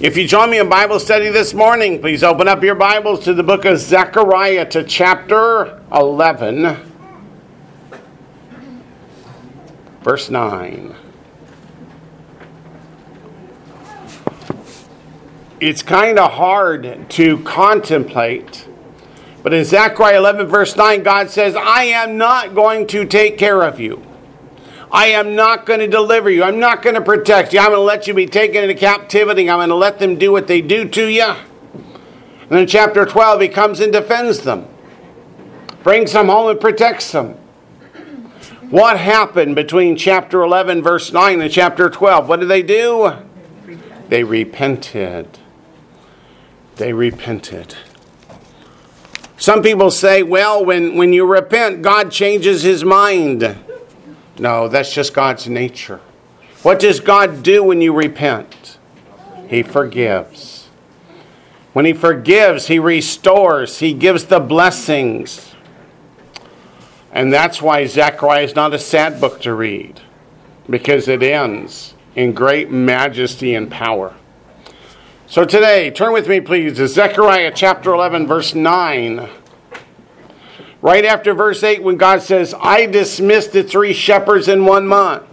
If you join me in Bible study this morning, please open up your Bibles to the book of Zechariah to chapter 11, verse 9. It's kind of hard to contemplate, but in Zechariah 11, verse 9, God says, I am not going to take care of you. I am not going to deliver you. I'm not going to protect you. I'm going to let you be taken into captivity. I'm going to let them do what they do to you. And in chapter 12, he comes and defends them, brings them home and protects them. What happened between chapter 11, verse 9, and chapter 12? What did they do? They repented. They repented. Some people say, well, when, when you repent, God changes his mind. No, that's just God's nature. What does God do when you repent? He forgives. When He forgives, He restores, He gives the blessings. And that's why Zechariah is not a sad book to read, because it ends in great majesty and power. So today, turn with me, please, to Zechariah chapter 11, verse 9. Right after verse 8, when God says, I dismissed the three shepherds in one month.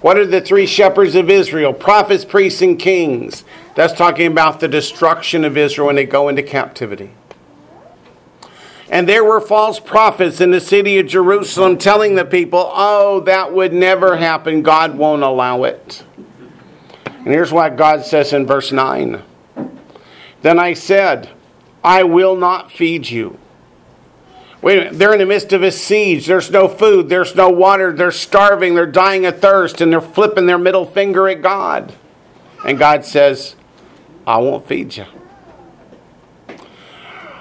What are the three shepherds of Israel? Prophets, priests, and kings. That's talking about the destruction of Israel when they go into captivity. And there were false prophets in the city of Jerusalem telling the people, oh, that would never happen. God won't allow it. And here's what God says in verse 9 Then I said, I will not feed you. Wait a minute, they're in the midst of a siege. There's no food, there's no water, they're starving, they're dying of thirst, and they're flipping their middle finger at God. And God says, I won't feed you.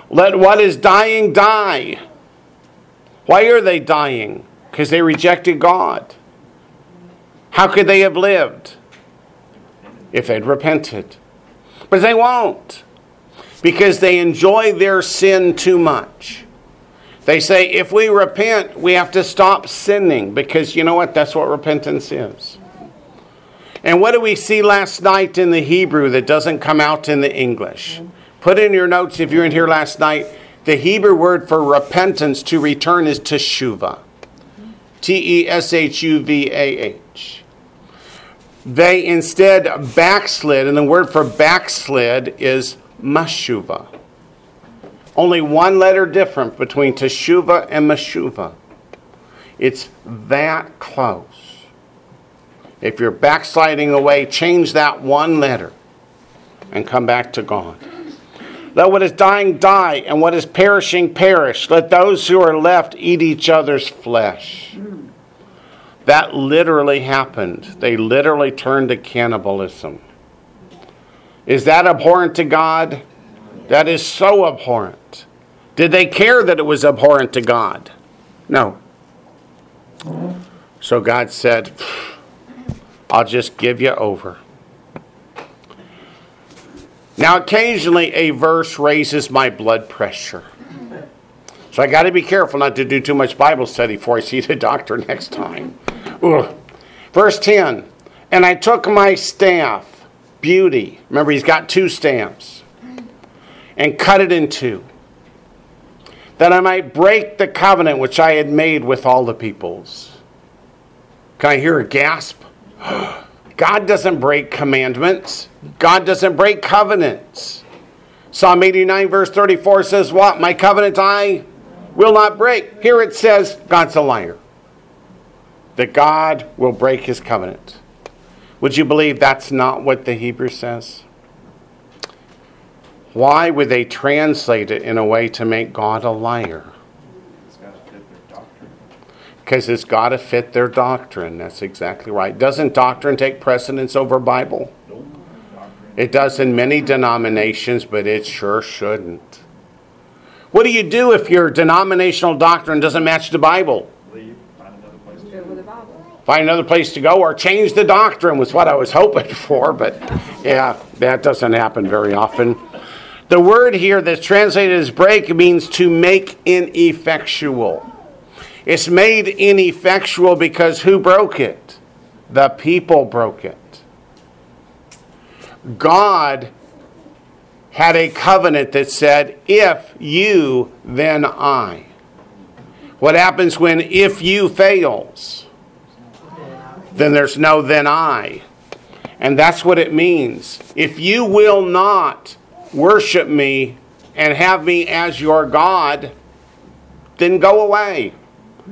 Let what is dying die. Why are they dying? Because they rejected God. How could they have lived if they'd repented? But they won't because they enjoy their sin too much. They say if we repent, we have to stop sinning because you know what? That's what repentance is. And what do we see last night in the Hebrew that doesn't come out in the English? Put in your notes if you're in here last night. The Hebrew word for repentance to return is teshuva. T E S H U V A H. They instead backslid, and the word for backslid is mashuva. Only one letter different between teshuva and meshuva. It's that close. If you're backsliding away, change that one letter and come back to God. Let what is dying die, and what is perishing perish. Let those who are left eat each other's flesh. That literally happened. They literally turned to cannibalism. Is that abhorrent to God? That is so abhorrent. Did they care that it was abhorrent to God? No. So God said, I'll just give you over. Now, occasionally a verse raises my blood pressure. So I got to be careful not to do too much Bible study before I see the doctor next time. Ugh. Verse 10 And I took my staff, beauty. Remember, he's got two stamps and cut it in two, that I might break the covenant which I had made with all the peoples. Can I hear a gasp? God doesn't break commandments, God doesn't break covenants. Psalm 89, verse 34 says, What? My covenant I will not break. Here it says, God's a liar. That God will break his covenant. Would you believe that's not what the Hebrew says? Why would they translate it in a way to make God a liar? Because it's got to fit their doctrine. That's exactly right. Doesn't doctrine take precedence over Bible? It does in many denominations, but it sure shouldn't. What do you do if your denominational doctrine doesn't match the Bible? Find another place to go or change the doctrine was what I was hoping for, but yeah, that doesn't happen very often. The word here that's translated as break means to make ineffectual. It's made ineffectual because who broke it? The people broke it. God had a covenant that said, If you, then I. What happens when if you fails? Then there's no then I. And that's what it means. If you will not worship me and have me as your God, then go away.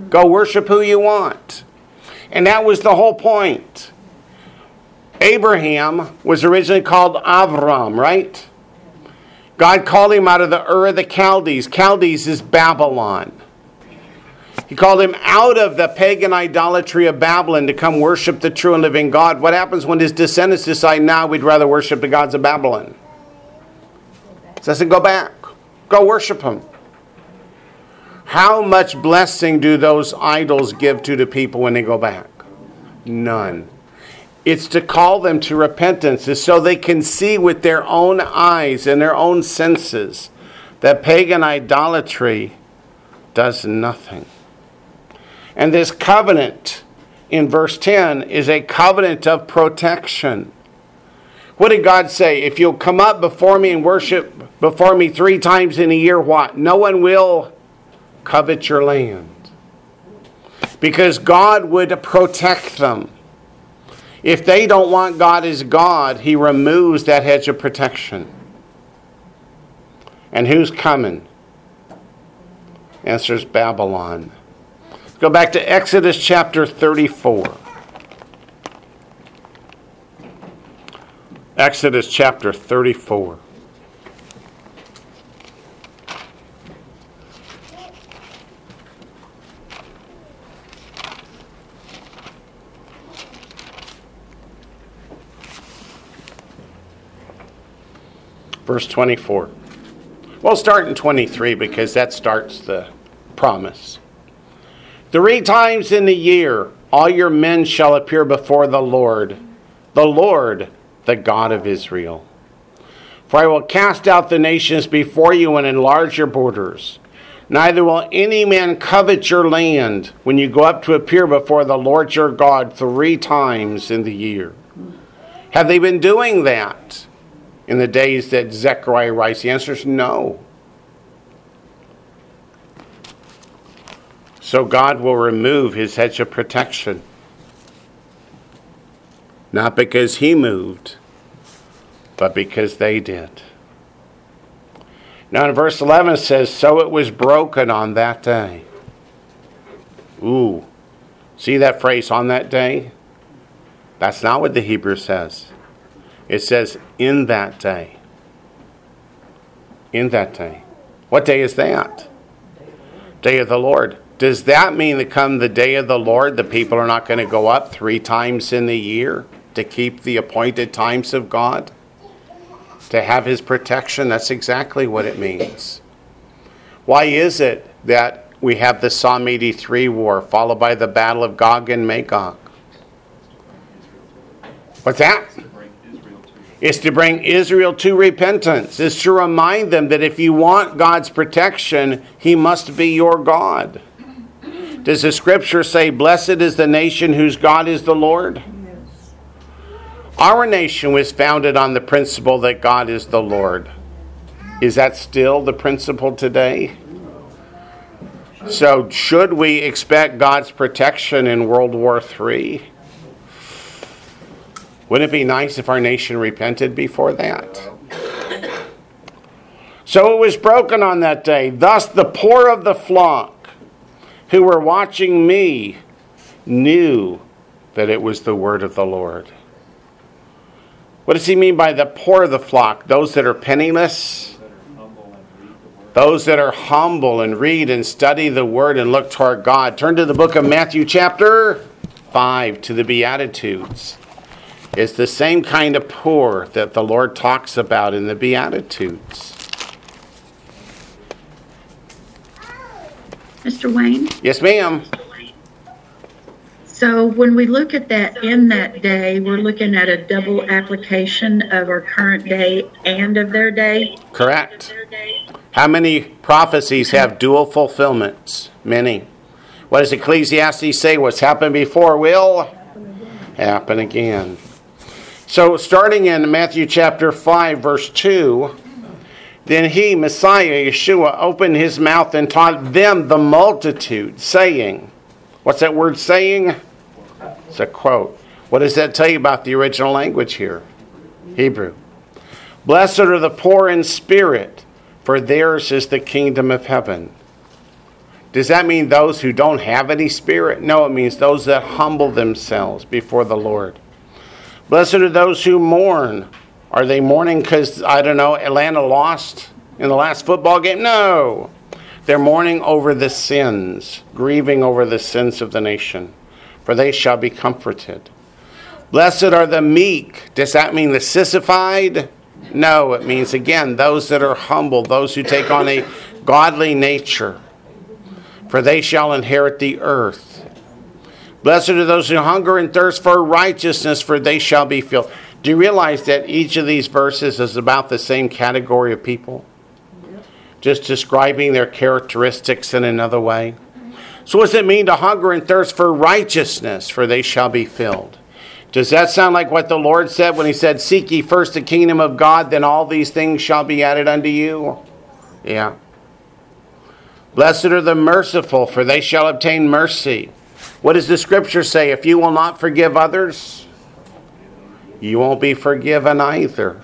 Go worship who you want. And that was the whole point. Abraham was originally called Avram, right? God called him out of the Ur of the Chaldees. Chaldees is Babylon. He called him out of the pagan idolatry of Babylon to come worship the true and living God. What happens when his descendants decide now we'd rather worship the gods of Babylon? Says, go back. Go worship Him. How much blessing do those idols give to the people when they go back? None. It's to call them to repentance, so they can see with their own eyes and their own senses that pagan idolatry does nothing. And this covenant in verse 10 is a covenant of protection. What did God say? If you'll come up before me and worship before me three times in a year, what? No one will covet your land. Because God would protect them. If they don't want God as God, He removes that hedge of protection. And who's coming? Answers Babylon. Go back to Exodus chapter 34. Exodus chapter 34. verse 24. We'll start in 23 because that starts the promise. Three times in the year, all your men shall appear before the Lord, the Lord, the God of Israel. For I will cast out the nations before you and enlarge your borders. Neither will any man covet your land when you go up to appear before the Lord your God three times in the year. Have they been doing that? in the days that Zechariah writes? The answer is no. So God will remove his hedge of protection. Not because he moved, but because they did. Now in verse 11 it says, So it was broken on that day. Ooh. See that phrase, on that day? That's not what the Hebrew says. It says, in that day. In that day. What day is that? Day of the Lord. Does that mean that come the day of the Lord, the people are not going to go up three times in the year to keep the appointed times of God? To have his protection? That's exactly what it means. Why is it that we have the Psalm 83 war followed by the battle of Gog and Magog? What's that? is to bring Israel to repentance, is to remind them that if you want God's protection, He must be your God. Does the scripture say, Blessed is the nation whose God is the Lord? Our nation was founded on the principle that God is the Lord. Is that still the principle today? So, should we expect God's protection in World War III? Wouldn't it be nice if our nation repented before that? So it was broken on that day. Thus, the poor of the flock who were watching me knew that it was the word of the Lord. What does he mean by the poor of the flock? Those that are penniless? Those that are humble and read and study the word and look toward God. Turn to the book of Matthew, chapter 5, to the Beatitudes. It's the same kind of poor that the Lord talks about in the Beatitudes. Mr. Wayne? Yes, ma'am. So when we look at that in that day, we're looking at a double application of our current day and of their day? Correct. How many prophecies have dual fulfillments? Many. What does Ecclesiastes say? What's happened before will happen again. So, starting in Matthew chapter 5, verse 2, then he, Messiah, Yeshua, opened his mouth and taught them, the multitude, saying, What's that word saying? It's a quote. What does that tell you about the original language here? Hebrew. Blessed are the poor in spirit, for theirs is the kingdom of heaven. Does that mean those who don't have any spirit? No, it means those that humble themselves before the Lord. Blessed are those who mourn. Are they mourning because, I don't know, Atlanta lost in the last football game? No. They're mourning over the sins, grieving over the sins of the nation, for they shall be comforted. Blessed are the meek. Does that mean the sissified? No, it means, again, those that are humble, those who take on a godly nature, for they shall inherit the earth. Blessed are those who hunger and thirst for righteousness, for they shall be filled. Do you realize that each of these verses is about the same category of people? Just describing their characteristics in another way. So, what does it mean to hunger and thirst for righteousness, for they shall be filled? Does that sound like what the Lord said when He said, Seek ye first the kingdom of God, then all these things shall be added unto you? Yeah. Blessed are the merciful, for they shall obtain mercy. What does the scripture say? If you will not forgive others, you won't be forgiven either.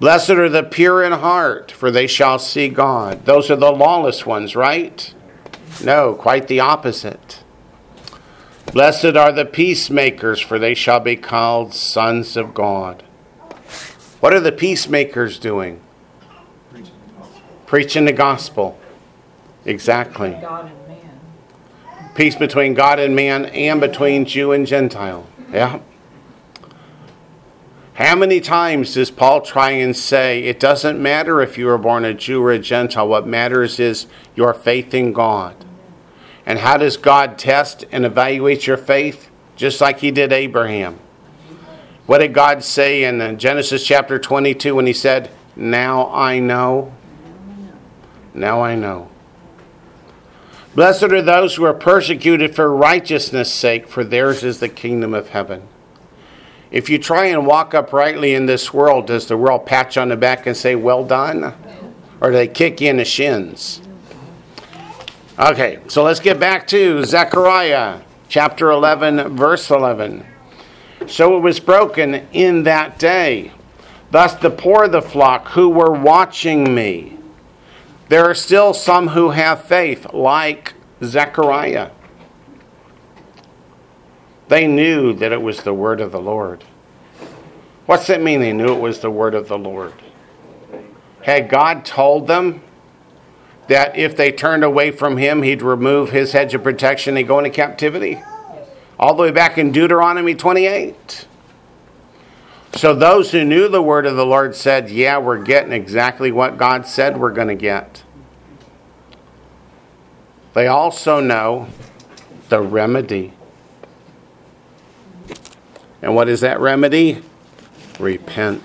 Blessed are the pure in heart, for they shall see God. Those are the lawless ones, right? No, quite the opposite. Blessed are the peacemakers, for they shall be called sons of God. What are the peacemakers doing? Preaching the gospel. Exactly peace between God and man and between Jew and Gentile. Yeah. How many times does Paul try and say it doesn't matter if you were born a Jew or a Gentile? What matters is your faith in God. And how does God test and evaluate your faith? Just like he did Abraham. What did God say in Genesis chapter 22 when he said, Now I know? Now I know. Blessed are those who are persecuted for righteousness' sake, for theirs is the kingdom of heaven. If you try and walk uprightly in this world, does the world pat you on the back and say, Well done? Or do they kick you in the shins? Okay, so let's get back to Zechariah chapter 11, verse 11. So it was broken in that day. Thus the poor of the flock who were watching me there are still some who have faith, like Zechariah. They knew that it was the word of the Lord. What's that mean? They knew it was the word of the Lord. Had God told them that if they turned away from him, he'd remove his hedge of protection and go into captivity? All the way back in Deuteronomy 28. So those who knew the word of the Lord said, Yeah, we're getting exactly what God said we're going to get. They also know the remedy. And what is that remedy? Repent.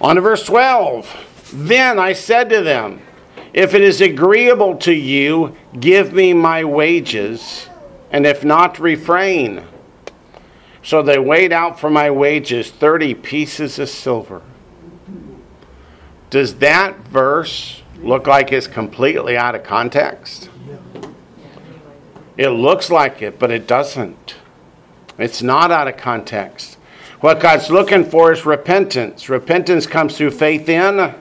On to verse 12. Then I said to them, If it is agreeable to you, give me my wages and if not, refrain. So they weighed out for my wages 30 pieces of silver. Does that verse look like it's completely out of context? It looks like it, but it doesn't. It's not out of context. What God's looking for is repentance. Repentance comes through faith in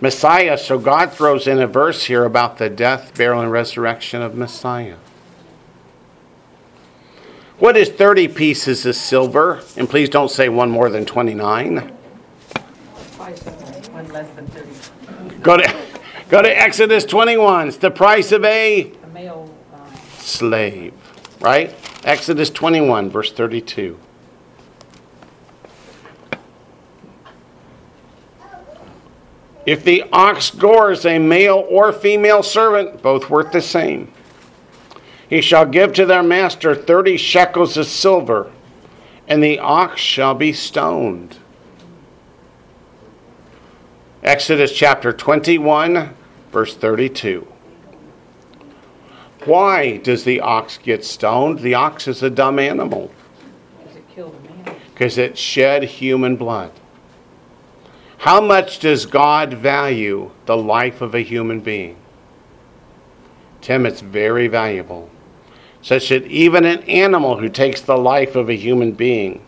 Messiah. So God throws in a verse here about the death, burial, and resurrection of Messiah. What is 30 pieces of silver? And please don't say one more than 29. One less than 30. Go to, go to Exodus 21. It's the price of a, slave. Right? Exodus 21, verse 32. If the ox gores a male or female servant, both worth the same. He shall give to their master thirty shekels of silver, and the ox shall be stoned. Exodus chapter 21, verse 32. Why does the ox get stoned? The ox is a dumb animal. Because it killed a man. Because it shed human blood. How much does God value the life of a human being? Tim, it's very valuable. Such that even an animal who takes the life of a human being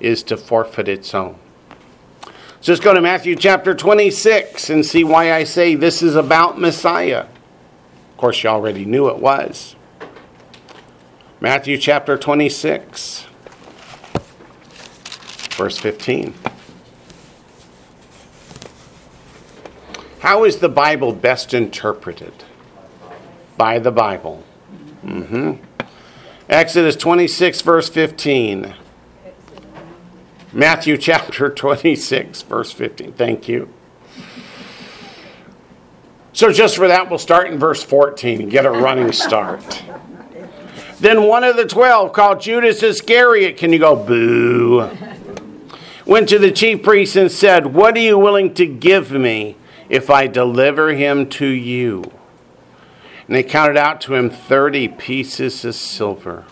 is to forfeit its own. So let's go to Matthew chapter 26 and see why I say this is about Messiah. Course, you already knew it was. Matthew chapter 26, verse 15. How is the Bible best interpreted? By the Bible. Mm-hmm. Exodus 26, verse 15. Matthew chapter 26, verse 15. Thank you. So, just for that, we'll start in verse 14 and get a running start. Then one of the twelve, called Judas Iscariot, can you go boo? Went to the chief priests and said, What are you willing to give me if I deliver him to you? And they counted out to him 30 pieces of silver.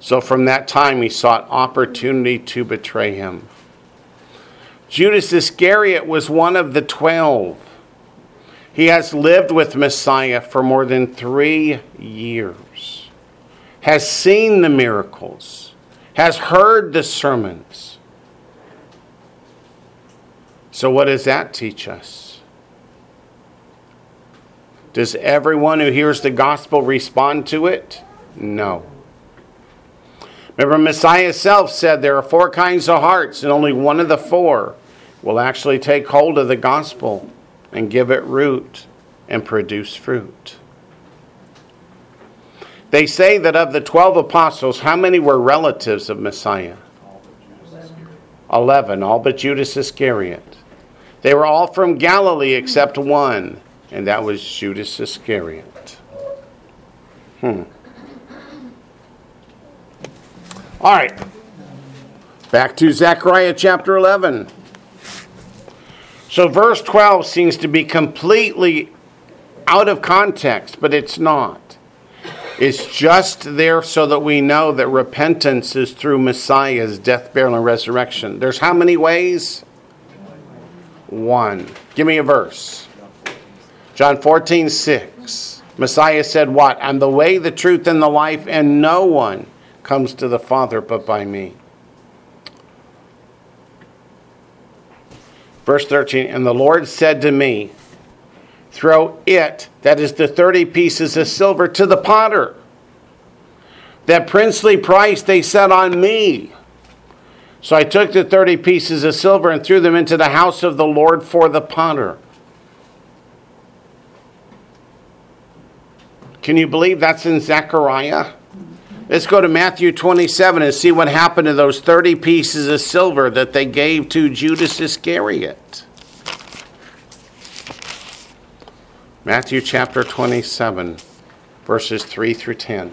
So from that time he sought opportunity to betray him. Judas Iscariot was one of the twelve. He has lived with Messiah for more than three years, has seen the miracles, has heard the sermons. So, what does that teach us? Does everyone who hears the gospel respond to it? No. Remember, Messiah self said there are four kinds of hearts, and only one of the four will actually take hold of the gospel and give it root and produce fruit. They say that of the 12 apostles, how many were relatives of Messiah? 11, all but Judas Iscariot. They were all from Galilee except one, and that was Judas Iscariot. Hmm. All right. Back to Zechariah chapter 11. So, verse 12 seems to be completely out of context, but it's not. It's just there so that we know that repentance is through Messiah's death, burial, and resurrection. There's how many ways? One. Give me a verse. John 14, 6. Messiah said, What? I'm the way, the truth, and the life, and no one comes to the Father but by me. Verse 13, and the Lord said to me, Throw it, that is the 30 pieces of silver, to the potter. That princely price they set on me. So I took the 30 pieces of silver and threw them into the house of the Lord for the potter. Can you believe that's in Zechariah? Let's go to Matthew 27 and see what happened to those 30 pieces of silver that they gave to Judas Iscariot. Matthew chapter 27, verses 3 through 10.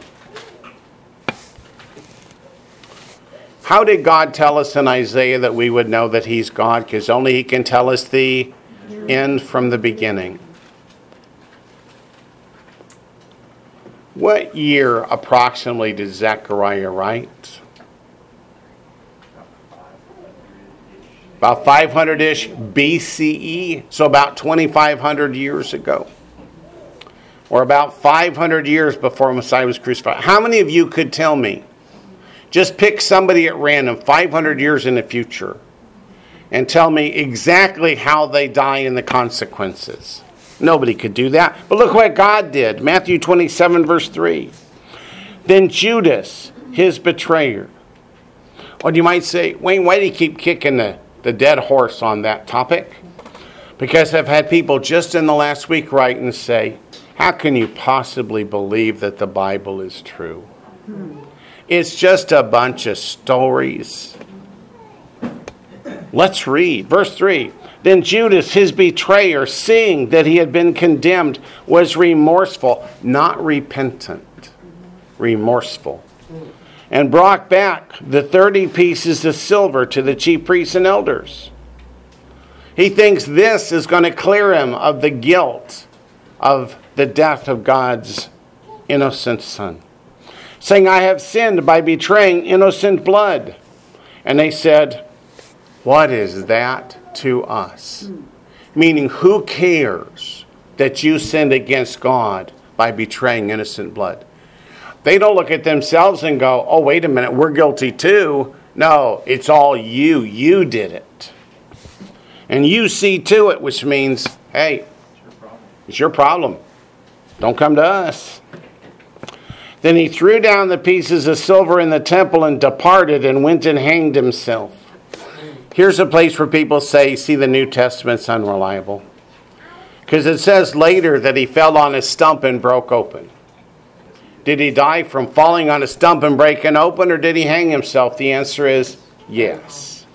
How did God tell us in Isaiah that we would know that He's God? Because only He can tell us the end from the beginning. What year approximately did Zechariah write? About 500 ish BCE, so about 2,500 years ago. Or about 500 years before Messiah was crucified. How many of you could tell me? Just pick somebody at random 500 years in the future and tell me exactly how they die and the consequences. Nobody could do that. But look what God did. Matthew 27, verse 3. Then Judas, his betrayer. Or you might say, Wayne, why do you keep kicking the, the dead horse on that topic? Because I've had people just in the last week write and say, How can you possibly believe that the Bible is true? It's just a bunch of stories. Let's read. Verse 3 then Judas, his betrayer, seeing that he had been condemned, was remorseful, not repentant, remorseful, and brought back the 30 pieces of silver to the chief priests and elders. He thinks this is going to clear him of the guilt of the death of God's innocent son, saying, I have sinned by betraying innocent blood. And they said, What is that to us? Meaning, who cares that you sinned against God by betraying innocent blood? They don't look at themselves and go, Oh, wait a minute, we're guilty too. No, it's all you. You did it. And you see to it, which means, hey, it's your problem. Don't come to us. Then he threw down the pieces of silver in the temple and departed and went and hanged himself. Here's a place where people say, see, the New Testament's unreliable. Because it says later that he fell on a stump and broke open. Did he die from falling on a stump and breaking open, or did he hang himself? The answer is yes.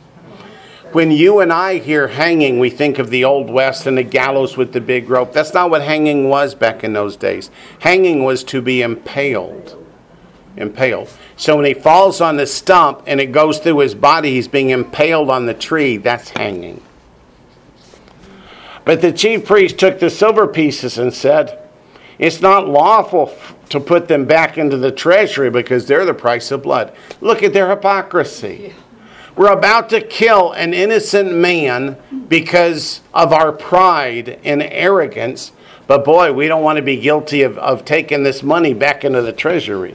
When you and I hear hanging, we think of the Old West and the gallows with the big rope. That's not what hanging was back in those days. Hanging was to be impaled. Impaled. So when he falls on the stump and it goes through his body, he's being impaled on the tree. That's hanging. But the chief priest took the silver pieces and said, It's not lawful to put them back into the treasury because they're the price of blood. Look at their hypocrisy. We're about to kill an innocent man because of our pride and arrogance, but boy, we don't want to be guilty of, of taking this money back into the treasury.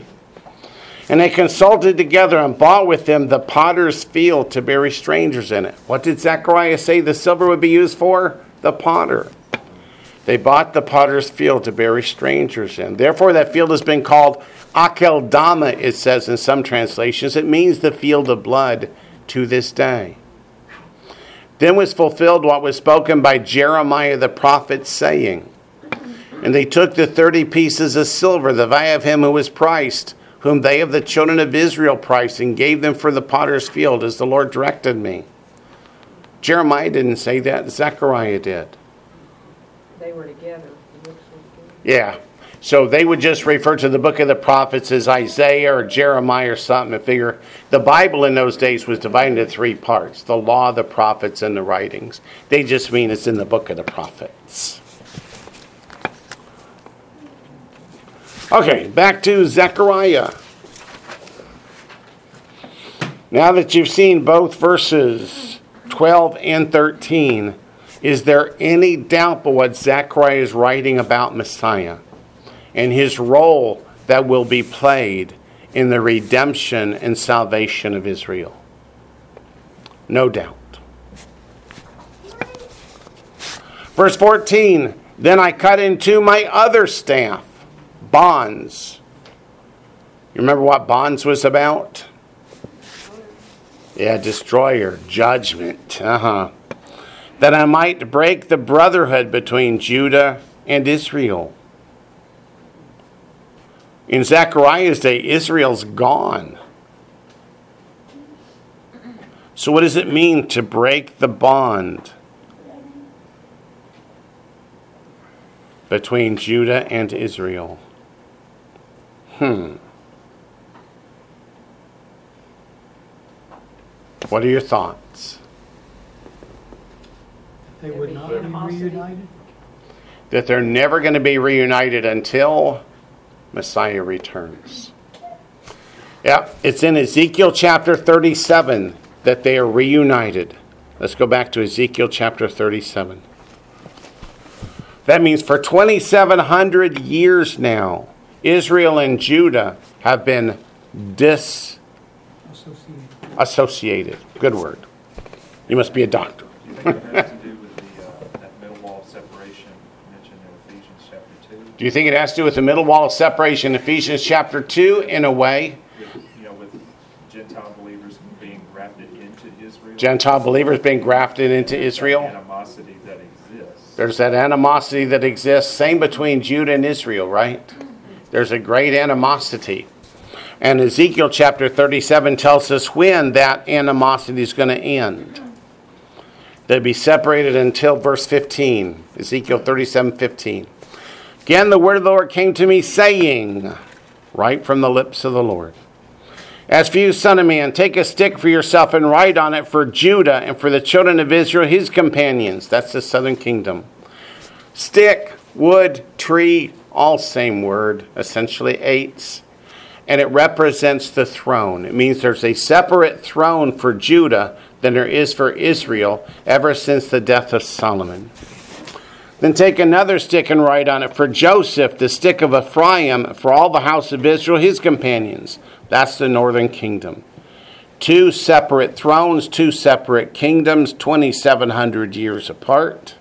And they consulted together and bought with them the potter's field to bury strangers in it. What did Zechariah say the silver would be used for? The potter. They bought the potter's field to bury strangers in. Therefore, that field has been called Akeldama, it says in some translations. It means the field of blood to this day. Then was fulfilled what was spoken by Jeremiah the prophet, saying, And they took the thirty pieces of silver, the value of him who was priced, whom they of the children of Israel priced, and gave them for the potter's field, as the Lord directed me. Jeremiah didn't say that, Zechariah did. They were together. Yeah. So they would just refer to the book of the prophets as Isaiah or Jeremiah or something and figure the Bible in those days was divided into three parts the law, the prophets, and the writings. They just mean it's in the book of the prophets. Okay, back to Zechariah. Now that you've seen both verses 12 and 13, is there any doubt but what Zechariah is writing about Messiah and his role that will be played in the redemption and salvation of Israel? No doubt. Verse 14 Then I cut into my other staff, bonds. You remember what bonds was about? Yeah, destroyer, judgment. Uh huh that I might break the brotherhood between Judah and Israel. In Zechariah's day, Israel's gone. So, what does it mean to break the bond between Judah and Israel? Hmm. What are your thoughts? They would not be reunited? That they're never going to be reunited until Messiah returns. Yep, it's in Ezekiel chapter 37 that they are reunited. Let's go back to Ezekiel chapter 37. That means for 2,700 years now, Israel and Judah have been disassociated. Good word. You must be a doctor. Do you think it has to do with the middle wall of separation in Ephesians chapter 2 in a way? You know, with Gentile believers being grafted into Israel. Gentile believers being grafted into Israel. Animosity that exists. There's that animosity that exists, same between Judah and Israel, right? There's a great animosity. And Ezekiel chapter 37 tells us when that animosity is going to end. They'll be separated until verse 15, Ezekiel 37 15. Again, the word of the Lord came to me, saying, right from the lips of the Lord. As for you, son of man, take a stick for yourself and write on it for Judah and for the children of Israel, his companions. That's the southern kingdom. Stick, wood, tree, all same word, essentially etz. And it represents the throne. It means there's a separate throne for Judah than there is for Israel ever since the death of Solomon. Then take another stick and write on it for Joseph, the stick of Ephraim, for all the house of Israel, his companions. That's the northern kingdom. Two separate thrones, two separate kingdoms, 2,700 years apart.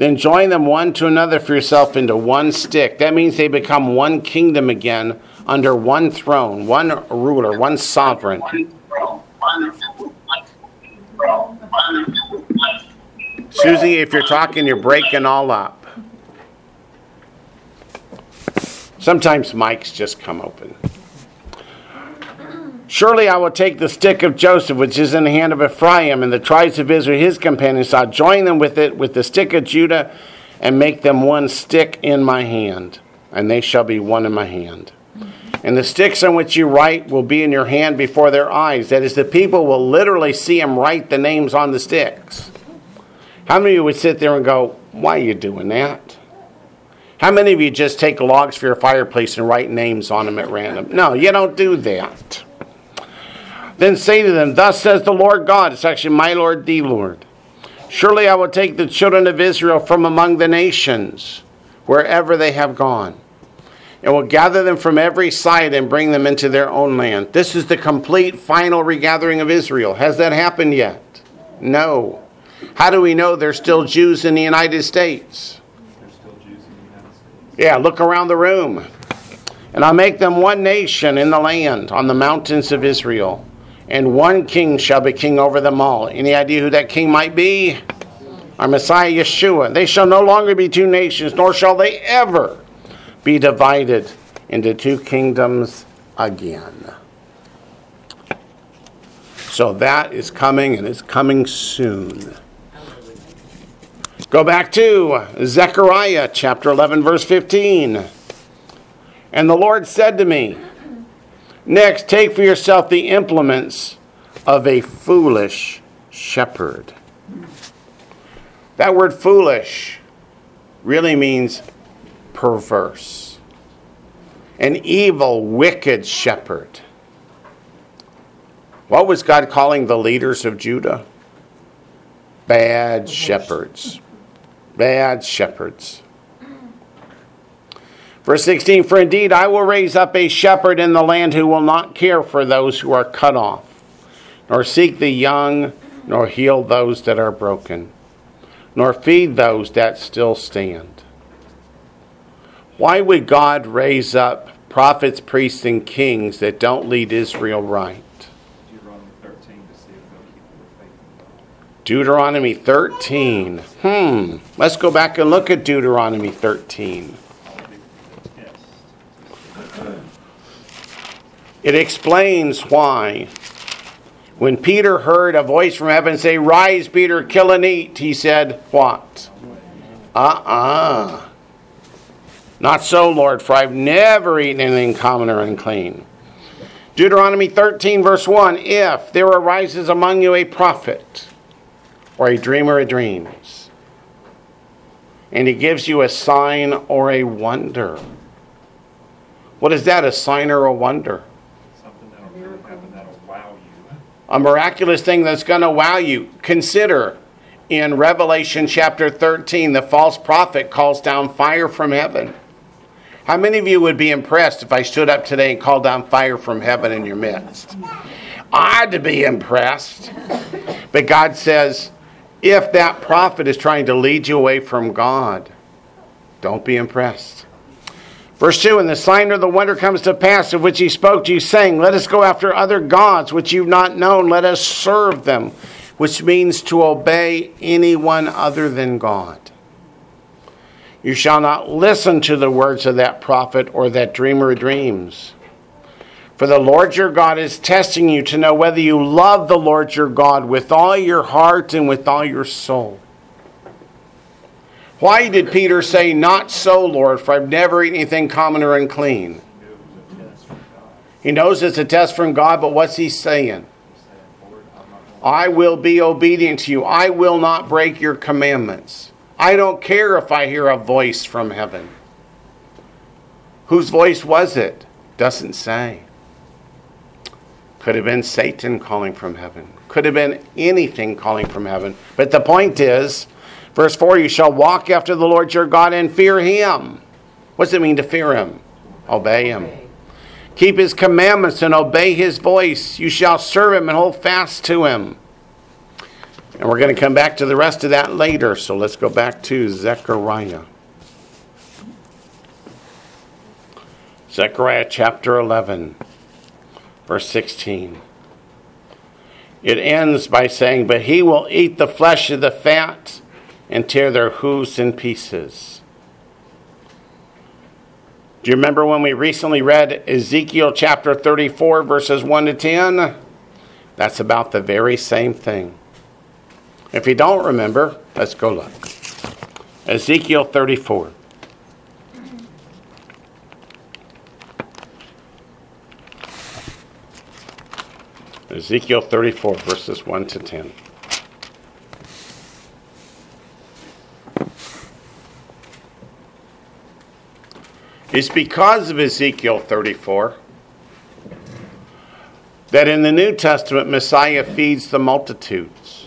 Then join them one to another for yourself into one stick. That means they become one kingdom again under one throne, one ruler, one sovereign. Susie, if you're talking, you're breaking all up. Sometimes mics just come open. Surely I will take the stick of Joseph, which is in the hand of Ephraim, and the tribes of Israel, his companions. I'll join them with it, with the stick of Judah, and make them one stick in my hand, and they shall be one in my hand. And the sticks on which you write will be in your hand before their eyes. That is, the people will literally see him write the names on the sticks. How many of you would sit there and go, Why are you doing that? How many of you just take logs for your fireplace and write names on them at random? No, you don't do that. Then say to them, Thus says the Lord God, it's actually my Lord, the Lord. Surely I will take the children of Israel from among the nations, wherever they have gone, and will gather them from every side and bring them into their own land. This is the complete final regathering of Israel. Has that happened yet? No. How do we know there's still Jews in the United States? Yeah, look around the room. And I'll make them one nation in the land on the mountains of Israel and one king shall be king over them all. Any idea who that king might be? Our Messiah Yeshua. They shall no longer be two nations, nor shall they ever be divided into two kingdoms again. So that is coming and it's coming soon. Go back to Zechariah chapter 11, verse 15. And the Lord said to me, Next, take for yourself the implements of a foolish shepherd. That word foolish really means perverse, an evil, wicked shepherd. What was God calling the leaders of Judah? Bad shepherds. Bad shepherds. Verse 16 For indeed I will raise up a shepherd in the land who will not care for those who are cut off, nor seek the young, nor heal those that are broken, nor feed those that still stand. Why would God raise up prophets, priests, and kings that don't lead Israel right? Deuteronomy 13 to see if they'll keep their faith in God. Deuteronomy 13. Hmm. Let's go back and look at Deuteronomy 13. It explains why. When Peter heard a voice from heaven say, Rise, Peter, kill and eat, he said, What? Uh uh Not so, Lord, for I've never eaten anything common or unclean. Deuteronomy 13, verse 1 If there arises among you a prophet or a dreamer of dreams, and he gives you a sign or a wonder. What is that, a sign or a wonder? Something that'll really happen that'll wow you. A miraculous thing that's going to wow you. Consider in Revelation chapter 13, the false prophet calls down fire from heaven. How many of you would be impressed if I stood up today and called down fire from heaven in your midst? I'd be impressed. But God says, if that prophet is trying to lead you away from God, don't be impressed. Verse 2 And the sign or the wonder comes to pass of which he spoke to you, saying, Let us go after other gods which you've not known, let us serve them, which means to obey anyone other than God. You shall not listen to the words of that prophet or that dreamer of dreams. For the Lord your God is testing you to know whether you love the Lord your God with all your heart and with all your soul. Why did Peter say, Not so, Lord, for I've never eaten anything common or unclean? He knows it's a test from God, but what's he saying? I will be obedient to you. I will not break your commandments. I don't care if I hear a voice from heaven. Whose voice was it? Doesn't say. Could have been Satan calling from heaven. Could have been anything calling from heaven. But the point is, verse 4 you shall walk after the Lord your God and fear him. What does it mean to fear him? Obey him. Keep his commandments and obey his voice. You shall serve him and hold fast to him. And we're going to come back to the rest of that later. So let's go back to Zechariah. Zechariah chapter 11, verse 16. It ends by saying, But he will eat the flesh of the fat and tear their hoofs in pieces. Do you remember when we recently read Ezekiel chapter 34, verses 1 to 10? That's about the very same thing. If you don't remember, let's go look. Ezekiel 34. Ezekiel 34, verses 1 to 10. It's because of Ezekiel 34 that in the New Testament, Messiah feeds the multitudes.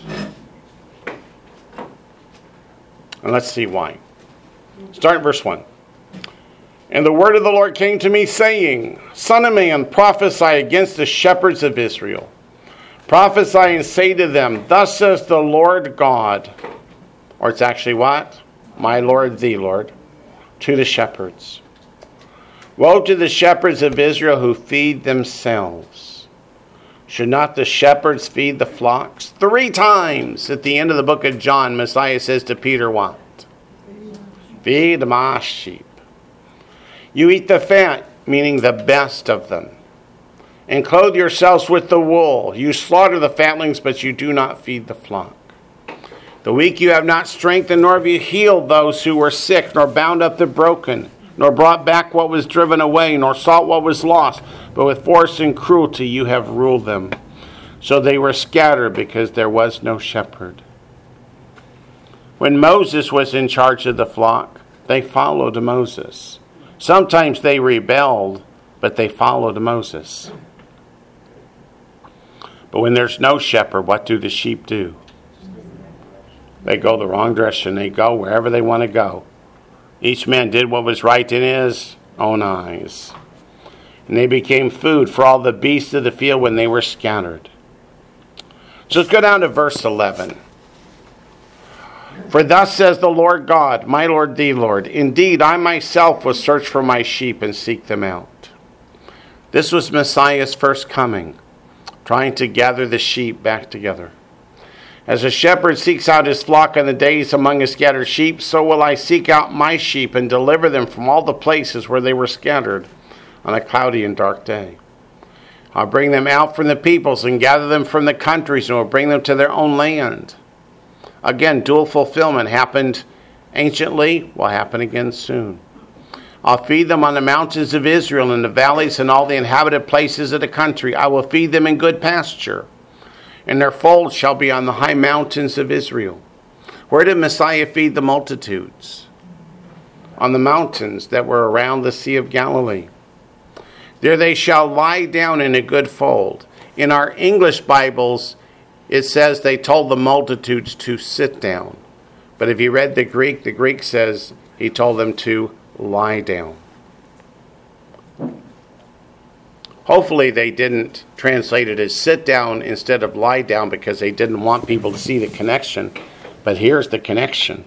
And let's see why. Start verse 1. And the word of the Lord came to me, saying, Son of man, prophesy against the shepherds of Israel. Prophesy and say to them, Thus says the Lord God, or it's actually what? My Lord, the Lord, to the shepherds. Woe to the shepherds of Israel who feed themselves. Should not the shepherds feed the flocks? Three times at the end of the book of John, Messiah says to Peter, What? Feed my sheep. You eat the fat, meaning the best of them and clothe yourselves with the wool. You slaughter the fatlings, but you do not feed the flock. The weak you have not strengthened, nor have you healed those who were sick, nor bound up the broken, nor brought back what was driven away, nor sought what was lost, but with force and cruelty you have ruled them. So they were scattered because there was no shepherd. When Moses was in charge of the flock, they followed Moses. Sometimes they rebelled, but they followed Moses. But when there's no shepherd, what do the sheep do? They go the wrong direction. They go wherever they want to go. Each man did what was right in his own eyes. And they became food for all the beasts of the field when they were scattered. So let's go down to verse 11. For thus says the Lord God, my Lord, the Lord, indeed I myself will search for my sheep and seek them out. This was Messiah's first coming trying to gather the sheep back together. As a shepherd seeks out his flock in the days among his scattered sheep, so will I seek out my sheep and deliver them from all the places where they were scattered on a cloudy and dark day. I'll bring them out from the peoples and gather them from the countries and will bring them to their own land. Again, dual fulfillment happened anciently, will happen again soon. I'll feed them on the mountains of Israel, and the valleys, and all the inhabited places of the country. I will feed them in good pasture, and their fold shall be on the high mountains of Israel. Where did Messiah feed the multitudes? On the mountains that were around the Sea of Galilee. There they shall lie down in a good fold. In our English Bibles, it says they told the multitudes to sit down. But if you read the Greek, the Greek says he told them to lie down. Hopefully, they didn't translate it as sit down instead of lie down because they didn't want people to see the connection. But here's the connection.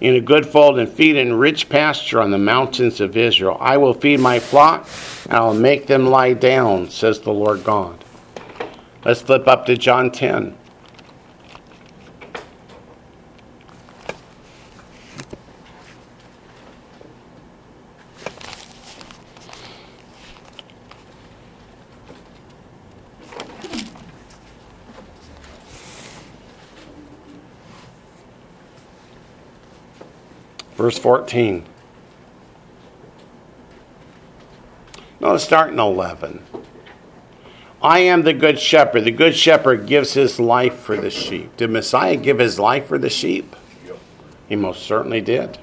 In a good fold and feed in rich pasture on the mountains of Israel. I will feed my flock and I'll make them lie down, says the Lord God. Let's flip up to John 10. Verse 14. No, let's start in 11. I am the good shepherd. The good shepherd gives his life for the sheep. Did Messiah give his life for the sheep? He most certainly did.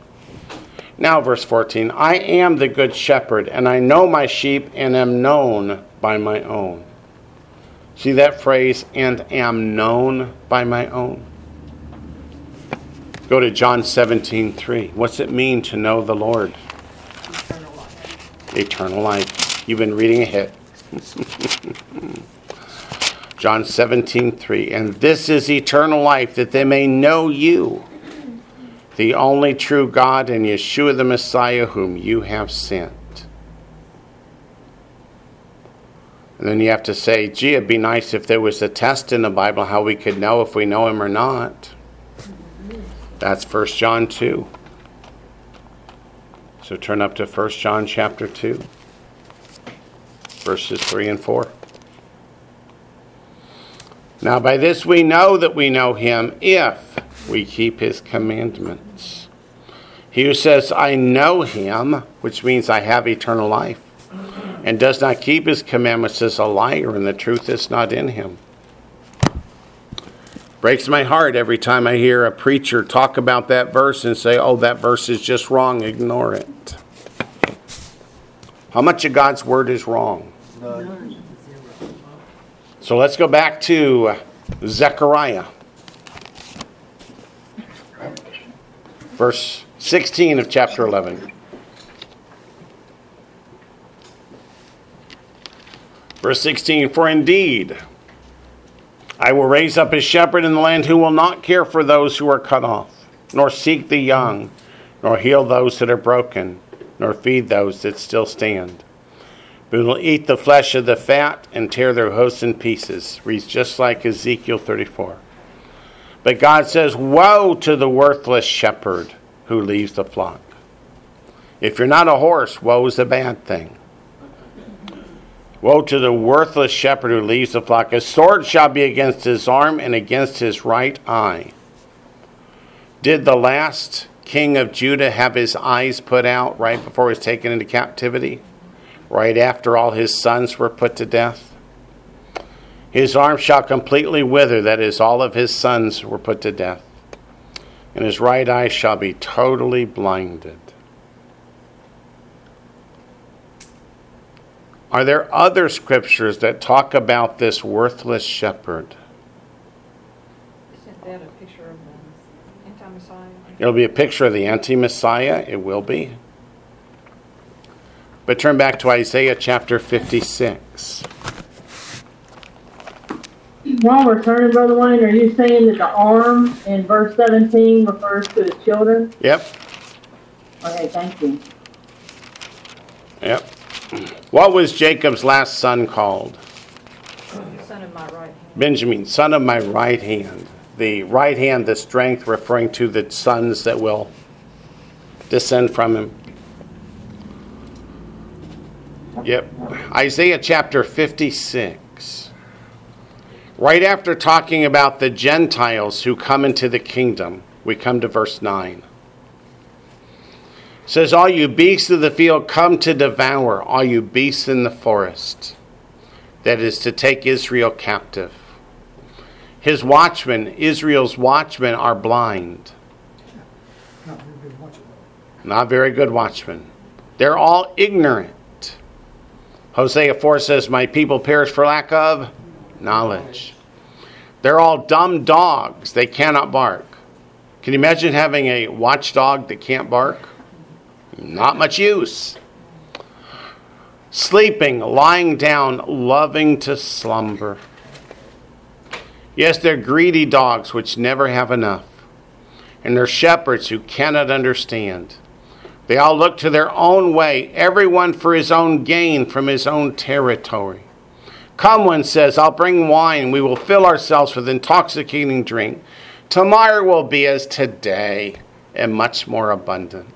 Now, verse 14 I am the good shepherd, and I know my sheep, and am known by my own. See that phrase, and am known by my own? Go to John 17 3. What's it mean to know the Lord? Eternal life. Eternal life. You've been reading ahead. John 17 3. And this is eternal life, that they may know you the only true God, and Yeshua the Messiah, whom you have sent. And then you have to say, gee, it'd be nice if there was a test in the Bible how we could know if we know him or not. That's 1 John 2. So turn up to 1 John chapter 2, verses 3 and 4. Now, by this we know that we know him if we keep his commandments. He who says, I know him, which means I have eternal life, and does not keep his commandments is a liar, and the truth is not in him. Breaks my heart every time I hear a preacher talk about that verse and say, oh, that verse is just wrong, ignore it. How much of God's word is wrong? So let's go back to Zechariah. verse 16 of chapter 11. Verse 16 For indeed, I will raise up a shepherd in the land who will not care for those who are cut off, nor seek the young, nor heal those that are broken, nor feed those that still stand. But will eat the flesh of the fat and tear their hosts in pieces. Reads just like Ezekiel 34. But God says, Woe to the worthless shepherd who leaves the flock. If you're not a horse, woe is a bad thing. Woe to the worthless shepherd who leaves the flock. A sword shall be against his arm and against his right eye. Did the last king of Judah have his eyes put out right before he was taken into captivity? Right after all his sons were put to death? His arm shall completely wither, that is, all of his sons were put to death, and his right eye shall be totally blinded. Are there other scriptures that talk about this worthless shepherd? Isn't that a picture of the anti-Messiah? It'll be a picture of the anti Messiah, it will be. But turn back to Isaiah chapter 56. While we're turning, Brother Wayne, are you saying that the arm in verse 17 refers to his children? Yep, Okay, thank you. yep. What was Jacob's last son called? Son of my right hand. Benjamin, son of my right hand. The right hand, the strength, referring to the sons that will descend from him. Yep. Isaiah chapter 56. Right after talking about the Gentiles who come into the kingdom, we come to verse 9. Says, All you beasts of the field come to devour, all you beasts in the forest. That is to take Israel captive. His watchmen, Israel's watchmen, are blind. Not very good watching. Not very good watchmen. They're all ignorant. Hosea 4 says, My people perish for lack of knowledge. They're all dumb dogs. They cannot bark. Can you imagine having a watchdog that can't bark? Not much use. Sleeping, lying down, loving to slumber. Yes, they're greedy dogs which never have enough. And they're shepherds who cannot understand. They all look to their own way, everyone for his own gain from his own territory. Come, one says, I'll bring wine. We will fill ourselves with intoxicating drink. Tomorrow will be as today, and much more abundant.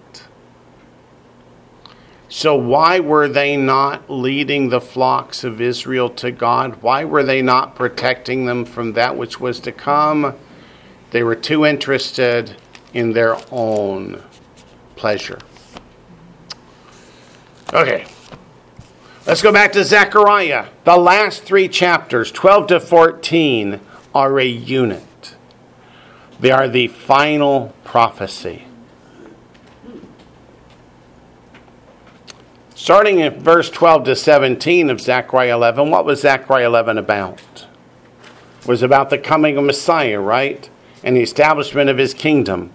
So, why were they not leading the flocks of Israel to God? Why were they not protecting them from that which was to come? They were too interested in their own pleasure. Okay. Let's go back to Zechariah. The last three chapters, 12 to 14, are a unit. They are the final prophecy. Starting in verse 12 to 17 of Zechariah 11, what was Zechariah 11 about? It was about the coming of Messiah, right? And the establishment of his kingdom.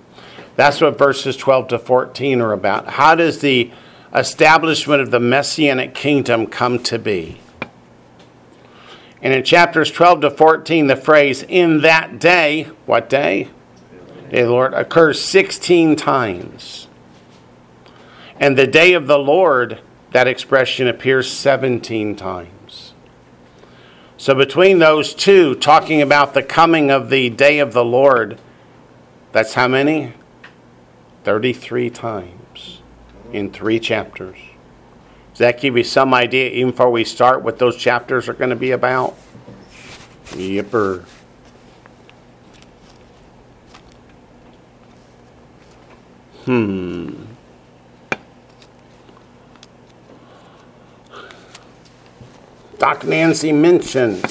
That's what verses 12 to 14 are about. How does the establishment of the messianic kingdom come to be? And in chapters 12 to 14, the phrase in that day, what day? Day the Lord, occurs 16 times. And the day of the Lord, that expression appears 17 times. So between those two, talking about the coming of the day of the Lord, that's how many? 33 times in three chapters. Does that give you some idea, even before we start, what those chapters are going to be about? Yipper. Hmm. Doc Nancy mentioned.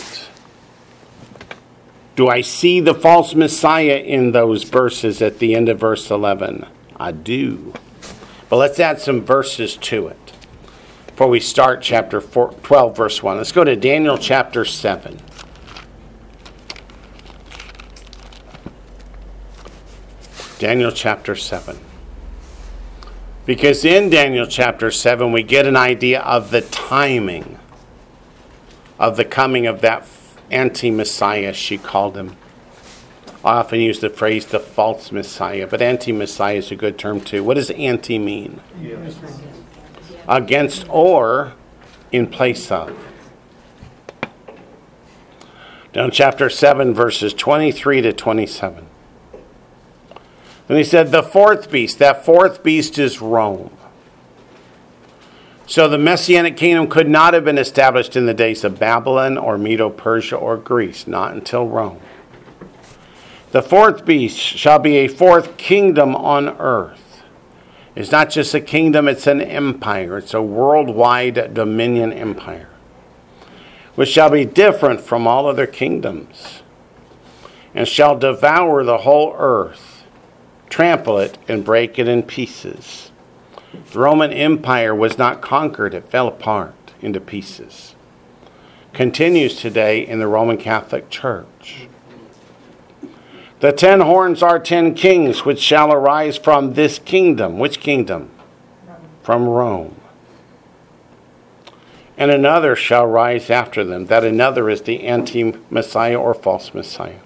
Do I see the false Messiah in those verses at the end of verse 11? I do. But let's add some verses to it before we start chapter 4, 12, verse 1. Let's go to Daniel chapter 7. Daniel chapter 7. Because in Daniel chapter 7, we get an idea of the timing of the coming of that anti Messiah, she called him. I often use the phrase the false Messiah, but anti Messiah is a good term too. What does anti mean? Against or in place of. Down chapter 7, verses 23 to 27. And he said, The fourth beast, that fourth beast is Rome. So the Messianic kingdom could not have been established in the days of Babylon or Medo Persia or Greece, not until Rome. The fourth beast shall be a fourth kingdom on earth. It's not just a kingdom, it's an empire. It's a worldwide dominion empire, which shall be different from all other kingdoms, and shall devour the whole earth, trample it, and break it in pieces. The Roman Empire was not conquered, it fell apart into pieces. Continues today in the Roman Catholic Church. The ten horns are ten kings which shall arise from this kingdom. Which kingdom? From Rome. And another shall rise after them. That another is the anti Messiah or false Messiah.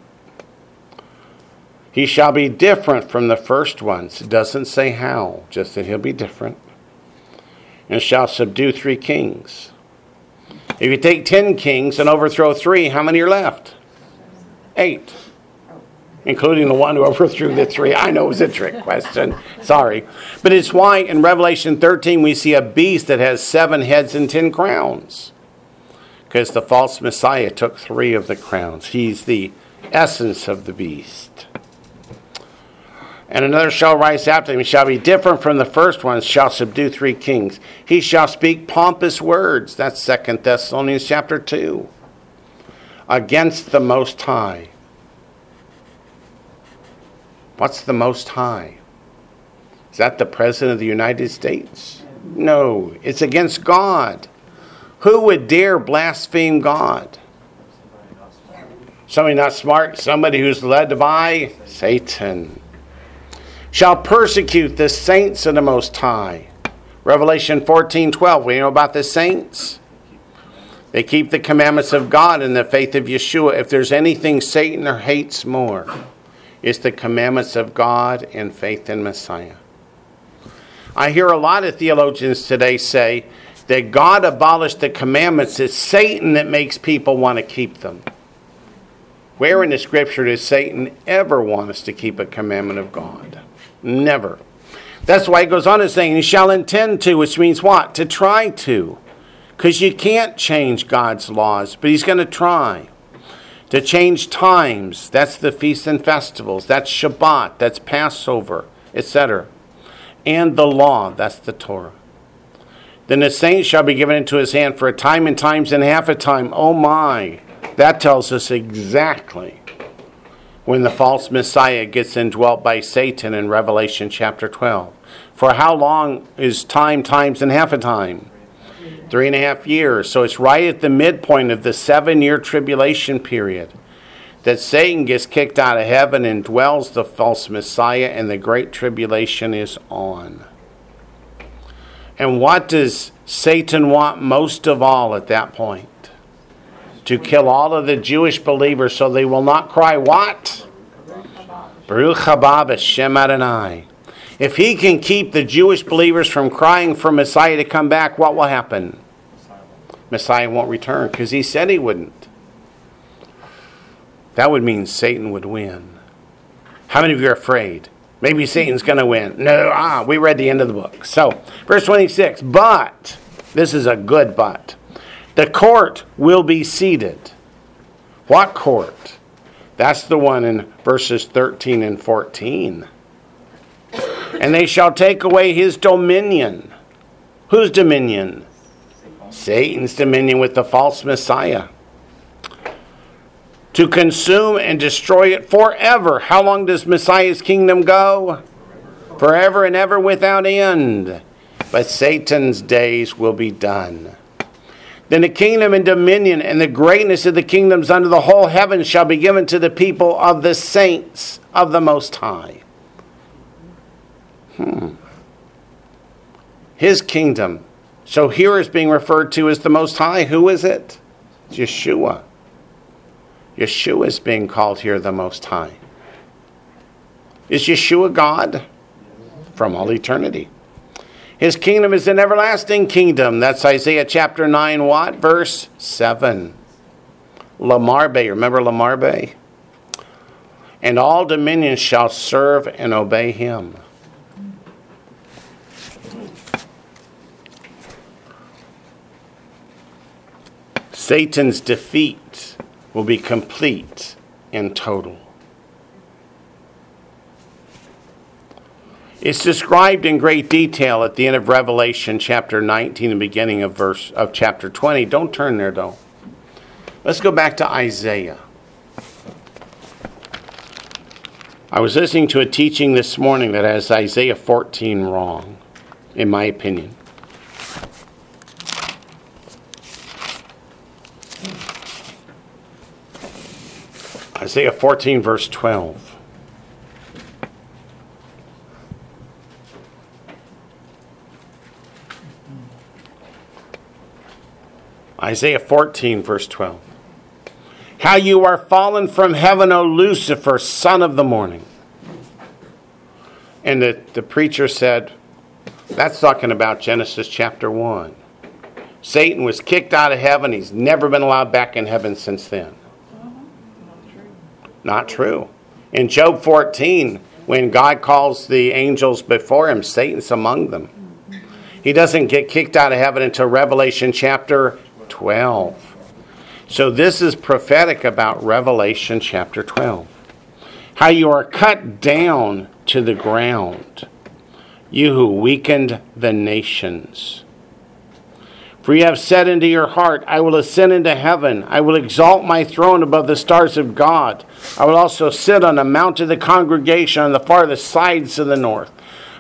He shall be different from the first ones. It doesn't say how, just that he'll be different. And shall subdue three kings. If you take ten kings and overthrow three, how many are left? Eight. Including the one who overthrew the three. I know it was a trick question. Sorry. But it's why in Revelation 13 we see a beast that has seven heads and ten crowns. Because the false Messiah took three of the crowns. He's the essence of the beast and another shall rise after him. Shall be different from the first one, shall subdue three kings. He shall speak pompous words. That's Second Thessalonians chapter 2. Against the Most High. What's the Most High? Is that the President of the United States? No, it's against God. Who would dare blaspheme God? Somebody not smart, somebody who's led by Satan shall persecute the saints of the Most High. Revelation 14 12. We know about the saints. They keep the commandments of God and the faith of Yeshua. If there's anything Satan hates more, it's the commandments of God and faith in Messiah. I hear a lot of theologians today say that God abolished the commandments. It's Satan that makes people want to keep them. Where in the scripture does Satan ever want us to keep a commandment of God? Never. That's why he goes on to saying, he shall intend to, which means what? To try to. Because you can't change God's laws, but he's going to try. To change times, that's the feasts and festivals, that's Shabbat, that's Passover, etc. And the law, that's the Torah. Then the saints shall be given into his hand for a time and times and half a time. Oh my, that tells us exactly when the false Messiah gets indwelt by Satan in Revelation chapter 12. For how long is time, times, and half a time? Three and a half years. So it's right at the midpoint of the seven year tribulation period that Satan gets kicked out of heaven and dwells the false Messiah, and the great tribulation is on. And what does Satan want most of all at that point? To kill all of the Jewish believers so they will not cry, What? Baruch haba b'Shem Adonai. If he can keep the Jewish believers from crying for Messiah to come back, what will happen? Messiah won't return because he said he wouldn't. That would mean Satan would win. How many of you are afraid? Maybe Satan's going to win. No, ah, we read the end of the book. So, verse 26, but, this is a good but, the court will be seated. What court? That's the one in verses 13 and 14. And they shall take away his dominion. Whose dominion? Satan's dominion with the false Messiah. To consume and destroy it forever. How long does Messiah's kingdom go? Forever and ever without end. But Satan's days will be done. Then the kingdom and dominion and the greatness of the kingdoms under the whole heaven shall be given to the people of the saints of the Most High. Hmm. His kingdom. So here is being referred to as the Most High. Who is it? Yeshua. Yeshua is being called here the Most High. Is Yeshua God? From all eternity. His kingdom is an everlasting kingdom. That's Isaiah chapter 9, what? Verse 7. Lamarbe, remember Lamarbe? And all dominions shall serve and obey him. Satan's defeat will be complete and total. It's described in great detail at the end of Revelation chapter 19 and beginning of verse of chapter 20. Don't turn there though. Let's go back to Isaiah. I was listening to a teaching this morning that has Isaiah 14 wrong, in my opinion. Isaiah 14, verse 12. Isaiah 14, verse 12. How you are fallen from heaven, O Lucifer, son of the morning. And the, the preacher said, that's talking about Genesis chapter 1. Satan was kicked out of heaven. He's never been allowed back in heaven since then. Not true. In Job 14, when God calls the angels before him, Satan's among them. He doesn't get kicked out of heaven until Revelation chapter 12. So this is prophetic about Revelation chapter 12. How you are cut down to the ground, you who weakened the nations. For you have said into your heart, I will ascend into heaven. I will exalt my throne above the stars of God. I will also sit on the mount of the congregation on the farthest sides of the north.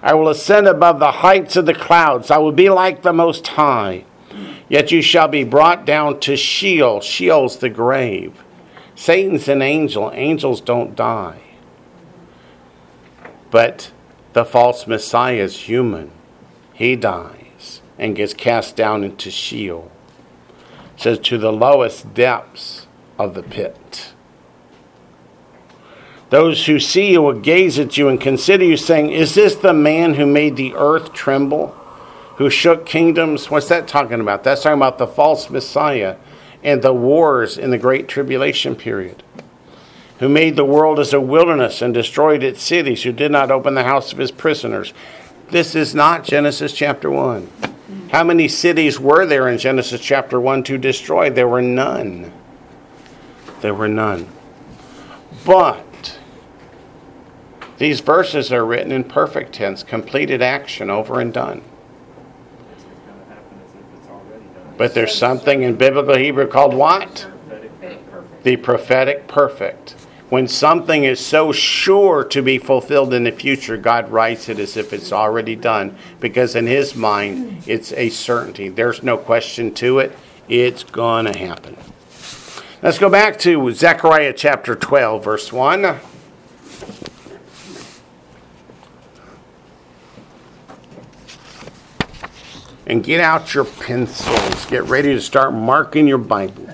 I will ascend above the heights of the clouds. I will be like the Most High. Yet you shall be brought down to Sheol. Sheol's the grave. Satan's an angel. Angels don't die. But the false Messiah is human. He dies and gets cast down into Sheol. It says to the lowest depths of the pit. Those who see you will gaze at you and consider you, saying, Is this the man who made the earth tremble? Who shook kingdoms? What's that talking about? That's talking about the false Messiah and the wars in the Great Tribulation period. Who made the world as a wilderness and destroyed its cities, who did not open the house of his prisoners. This is not Genesis chapter 1. How many cities were there in Genesis chapter 1 to destroy? There were none. There were none. But these verses are written in perfect tense, completed action, over and done. It's going to happen as if it's already done. But there's something in biblical Hebrew called what? The prophetic perfect. When something is so sure to be fulfilled in the future, God writes it as if it's already done because in His mind, it's a certainty. There's no question to it. It's going to happen. Let's go back to Zechariah chapter 12, verse 1. And get out your pencils. Get ready to start marking your Bibles.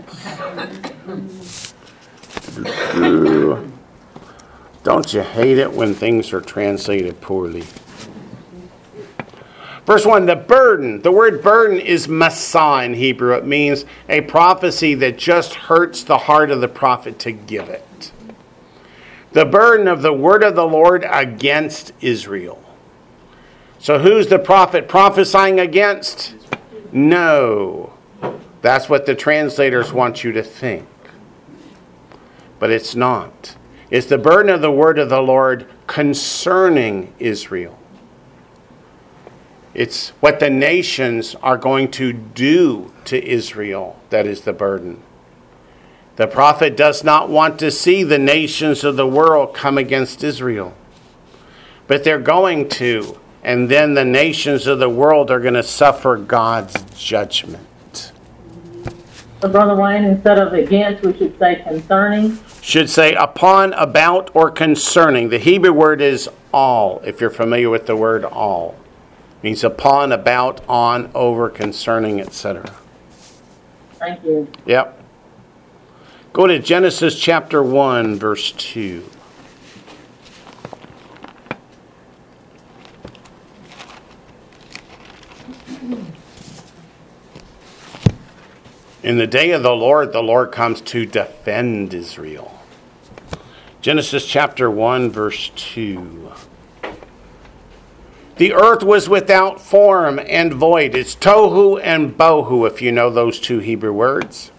Don't you hate it when things are translated poorly? Verse 1 The burden. The word burden is masa in Hebrew. It means a prophecy that just hurts the heart of the prophet to give it. The burden of the word of the Lord against Israel. So who's the prophet prophesying against? No. That's what the translators want you to think. But it's not. It's the burden of the word of the Lord concerning Israel. It's what the nations are going to do to Israel that is the burden. The prophet does not want to see the nations of the world come against Israel, but they're going to, and then the nations of the world are going to suffer God's judgment. So, Brother Wayne, instead of against, we should say concerning. Should say upon, about, or concerning. The Hebrew word is al, if you're familiar with the word al means upon, about, on, over, concerning, etc. Thank you. Yep. Go to Genesis chapter 1, verse 2. In the day of the Lord, the Lord comes to defend Israel. Genesis chapter 1, verse 2. The earth was without form and void. It's tohu and bohu, if you know those two Hebrew words.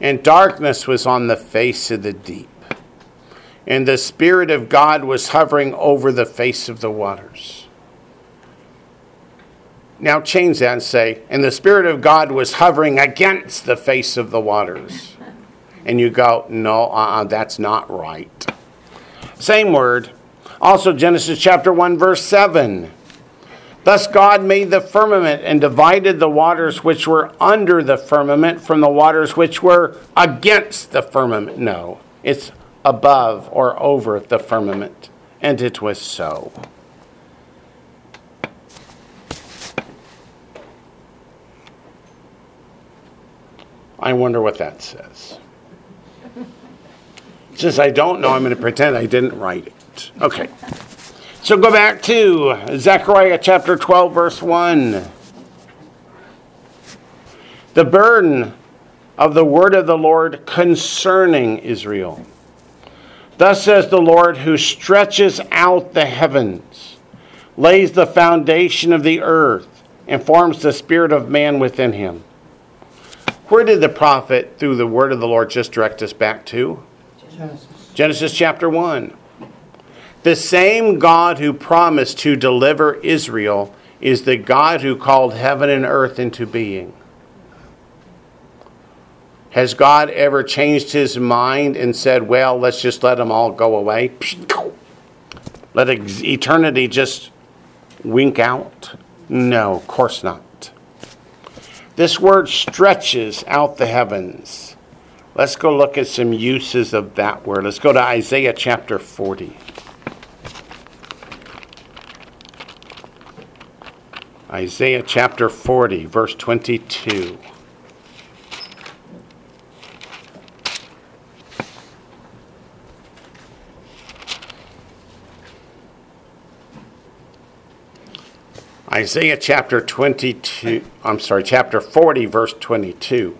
And darkness was on the face of the deep. And the Spirit of God was hovering over the face of the waters. Now change that and say, and the Spirit of God was hovering against the face of the waters. And you go, no, uh-uh, that's not right. Same word. Also, Genesis chapter 1, verse 7. Thus God made the firmament and divided the waters which were under the firmament from the waters which were against the firmament. No, it's above or over the firmament. And it was so. I wonder what that says. Since I don't know, I'm going to pretend I didn't write it. Okay. So go back to Zechariah chapter 12, verse 1. The burden of the word of the Lord concerning Israel. Thus says the Lord, who stretches out the heavens, lays the foundation of the earth, and forms the spirit of man within him. Where did the prophet, through the word of the Lord, just direct us back to? Genesis. Genesis chapter 1. The same God who promised to deliver Israel is the God who called heaven and earth into being. Has God ever changed his mind and said, well, let's just let them all go away? Let eternity just wink out? No, of course not. This word stretches out the heavens. Let's go look at some uses of that word. Let's go to Isaiah chapter 40. Isaiah chapter 40, verse 22. Isaiah chapter 22, I'm sorry, chapter 40, verse 22.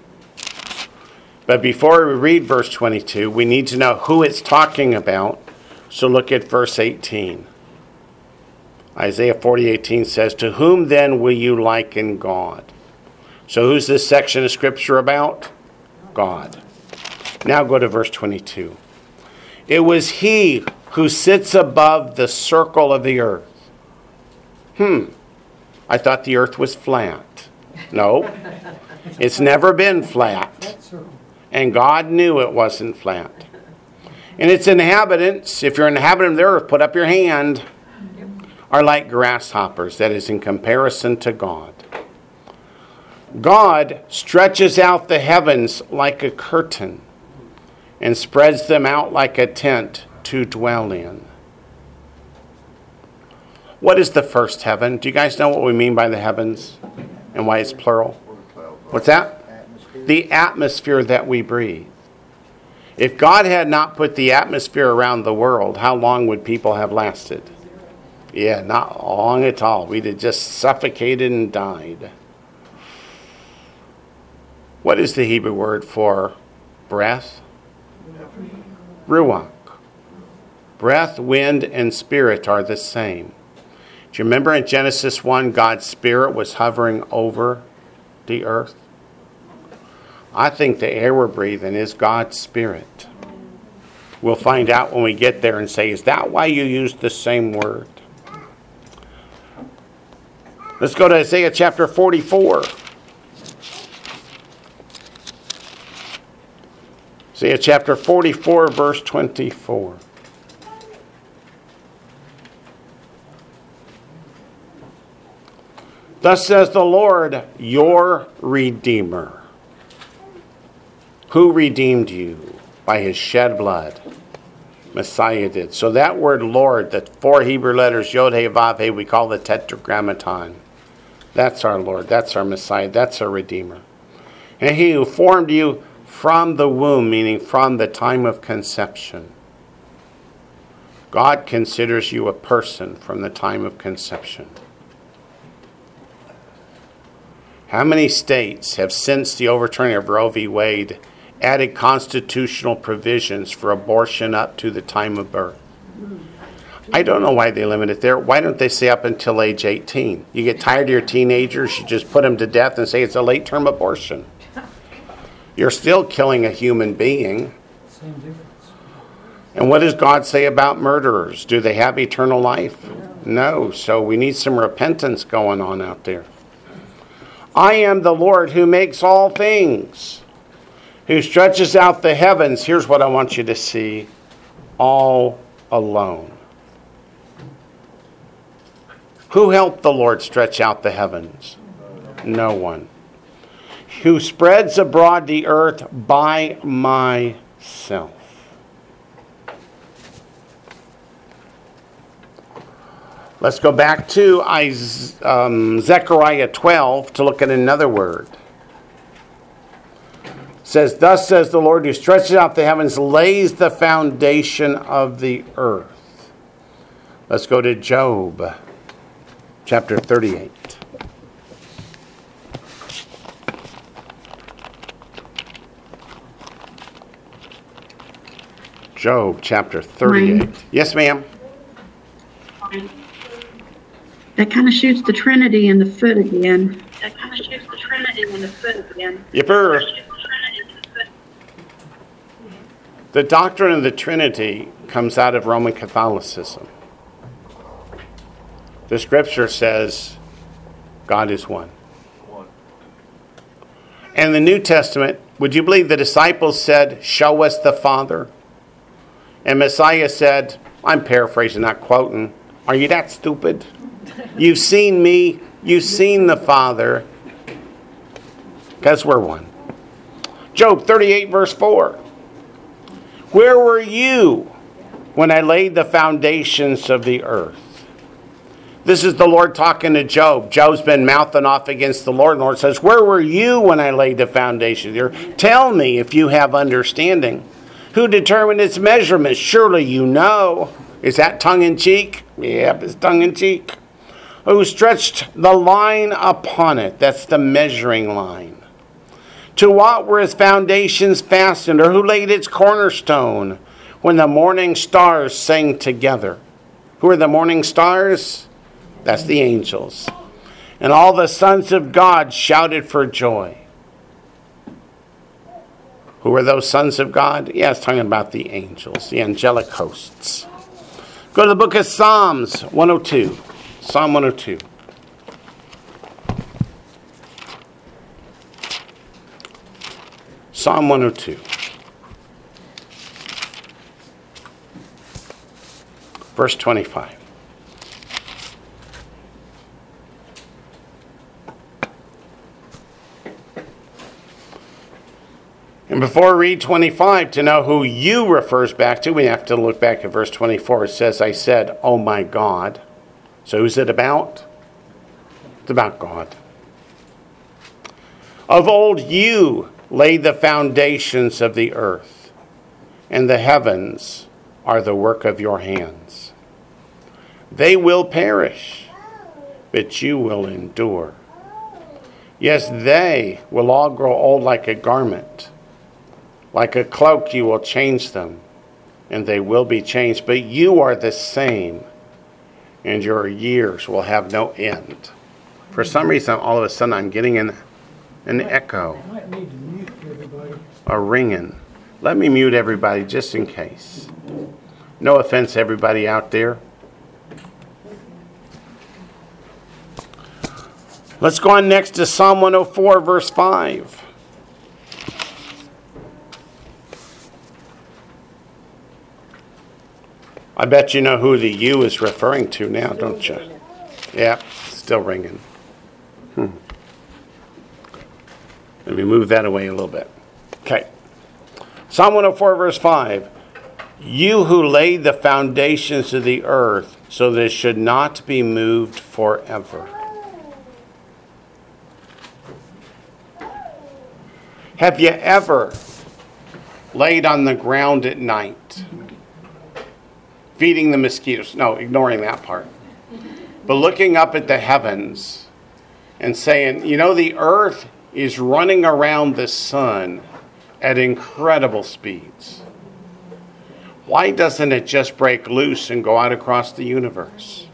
But before we read verse 22, we need to know who it's talking about. So look at verse 18. Isaiah 40:18 says, "To whom then will you liken God?" So who's this section of scripture about? God. Now go to verse 22. It was he who sits above the circle of the earth. Hmm. I thought the earth was flat. No. It's never been flat. And God knew it wasn't flat. And its inhabitants, if you're an inhabitant of the earth, put up your hand, are like grasshoppers. That is in comparison to God. God stretches out the heavens like a curtain and spreads them out like a tent to dwell in. What is the first heaven? Do you guys know what we mean by the heavens and why it's plural? What's that? The atmosphere that we breathe. If God had not put the atmosphere around the world, how long would people have lasted? Yeah, not long at all. We'd have just suffocated and died. What is the Hebrew word for breath? Ruach. Breath, wind, and spirit are the same. Do you remember in Genesis 1, God's spirit was hovering over the earth? I think the air we're breathing is God's spirit. We'll find out when we get there and say, is that why you used the same word? Let's go to Isaiah chapter 44. Isaiah chapter 44, verse 24. Thus says the Lord, your Redeemer. Who redeemed you? By his shed blood. Messiah did. So that word Lord, the four Hebrew letters, Yod He Vav He, we call the Tetragrammaton. That's our Lord. That's our Messiah. That's our Redeemer. And he who formed you from the womb, meaning from the time of conception. God considers you a person from the time of conception. How many states have, since the overturning of Roe v. Wade, added constitutional provisions for abortion up to the time of birth? I don't know why they limit it there. Why don't they say up until age 18? You get tired of your teenagers, you just put them to death and say it's a late term abortion. You're still killing a human being. Same difference. And what does God say about murderers? Do they have eternal life? No. So we need some repentance going on out there. I am the Lord who makes all things, who stretches out the heavens. Here's what I want you to see all alone. Who helped the Lord stretch out the heavens? No one. Who spreads abroad the earth by myself. Let's go back to um, Zechariah 12 to look at another word. It says, Thus says the Lord who stretches out the heavens, lays the foundation of the earth. Let's go to Job chapter 38. Job chapter 38. Mine. Yes, ma'am. That kind of shoots the Trinity in the foot again. That kind of shoots the Trinity in the foot again. Yipper. The Trinity in the foot. The doctrine of the Trinity comes out of Roman Catholicism. The scripture says God is one. One. And the New Testament, would you believe the disciples said, Show us the Father? And Messiah said, I'm paraphrasing, not quoting, Are you that stupid? You've seen me, you've seen the Father, because we're one. Job 38, verse 4. Where were you when I laid the foundations of the earth? This is the Lord talking to Job. Job's been mouthing off against the Lord. And the Lord says, Where were you when I laid the foundation earth? Tell me if you have understanding. Who determined its measurements? Surely you know. Is that tongue in cheek? Yep, it's tongue in cheek. Who oh, stretched the line upon it? That's the measuring line. To what were its foundations fastened, or who laid its cornerstone when the morning stars sang together? Who are the morning stars? That's the angels. And all the sons of God shouted for joy. Who are those sons of God? Yeah, it's talking about the angels, the angelic hosts. Go to the book of Psalms 102. Psalm 102. Psalm 102. Verse 25. And before we read 25, to know who you refers back to, we have to look back at verse 24. It says, I said, Oh my God. So who's it about? It's about God. Of old you laid the foundations of the earth, and the heavens are the work of your hands. They will perish, but you will endure. Yes, they will all grow old like a garment. Like a cloak, you will change them, and they will be changed. But you are the same, and your years will have no end. For some reason, all of a sudden, I'm getting an, an echo, Might need to mute everybody. a ringing. Let me mute everybody just in case. No offense, everybody out there. Let's go on next to Psalm 104, verse 5. I bet you know who the you is referring to now, don't you? Yep, still ringing. Hmm. Let me move that away a little bit. Okay. Psalm 104, verse 5. You who laid the foundations of the earth so that it should not be moved forever. Have you ever laid on the ground at night feeding the mosquitoes? No, ignoring that part. But looking up at the heavens and saying, you know, the earth is running around the sun at incredible speeds. Why doesn't it just break loose and go out across the universe?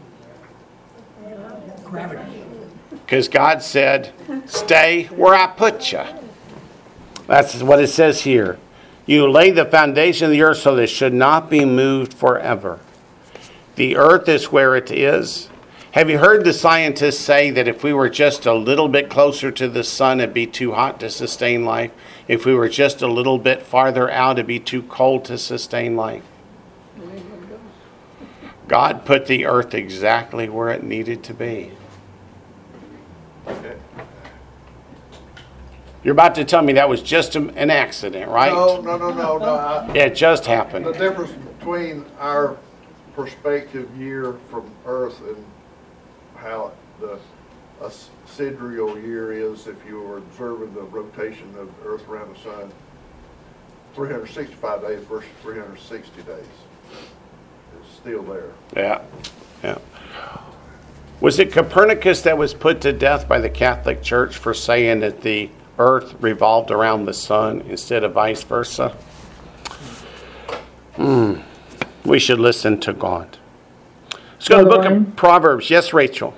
Gravity. Because God said, stay where I put you. That's what it says here. You lay the foundation of the earth so that it should not be moved forever. The earth is where it is. Have you heard the scientists say that if we were just a little bit closer to the sun, it'd be too hot to sustain life? If we were just a little bit farther out, it'd be too cold to sustain life? God put the earth exactly where it needed to be. You're about to tell me that was just a- an accident, right? No, no, no, no, no. I- It just happened. The happened. difference between our perspective year from Earth and how the a sidereal year is if you were observing the rotation of Earth around the sun, 365 days versus 360 days. It's still there. Yeah, yeah. Was it Copernicus that was put to death by the Catholic Church for saying that the earth revolved around the sun instead of vice versa? Hmm. We should listen to God. Let's go to the book of Proverbs. Yes, Rachel.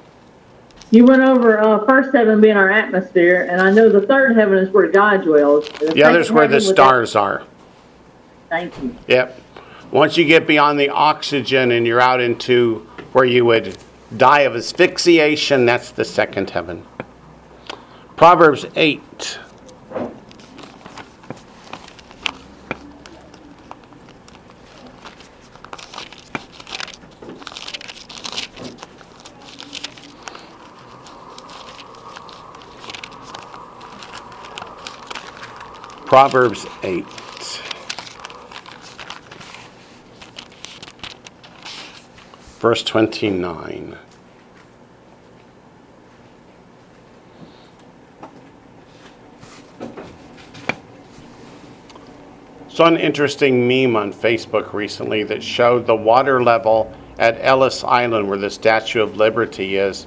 You went over uh, first heaven being our atmosphere, and I know the third heaven is where God dwells. The other's where the stars are. Thank you. Yep. Once you get beyond the oxygen and you're out into where you would die of asphyxiation, that's the second heaven. Proverbs 8. Proverbs 8. Verse 29. Saw an interesting meme on Facebook recently that showed the water level at Ellis Island, where the Statue of Liberty is,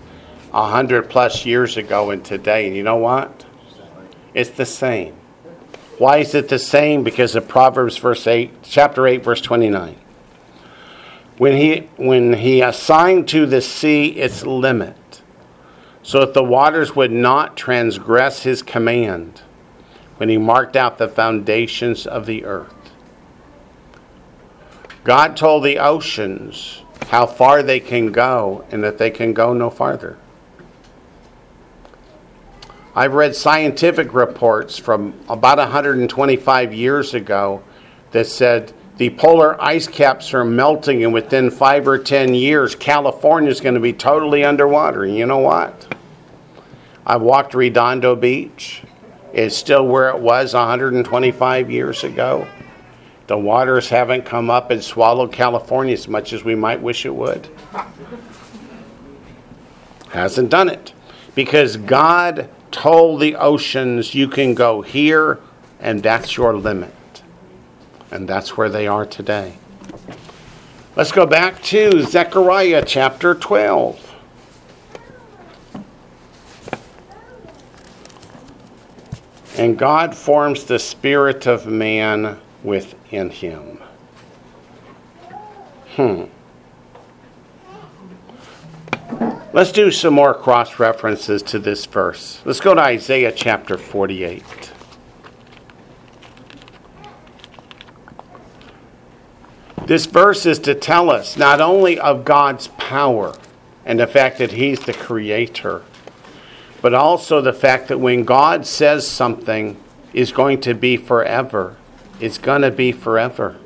a hundred plus years ago and today. And you know what? It's the same. Why is it the same? Because of Proverbs verse 8, chapter 8, verse 29. When he, when he assigned to the sea its limit, so that the waters would not transgress his command, when he marked out the foundations of the earth. God told the oceans how far they can go and that they can go no farther. I've read scientific reports from about 125 years ago that said The polar ice caps are melting, and within five or ten years, California is going to be totally underwater. You know what? I've walked Redondo Beach. It's still where it was 125 years ago. The waters haven't come up and swallowed California as much as we might wish it would. Hasn't done it. Because God told the oceans, you can go here, and that's your limit. And that's where they are today. Let's go back to Zechariah chapter 12. And God forms the spirit of man within him. Hmm. Let's do some more cross references to this verse. Let's go to Isaiah chapter 48. This verse is to tell us not only of God's power and the fact that He's the creator, but also the fact that when God says something is going to be forever, it's going to be forever.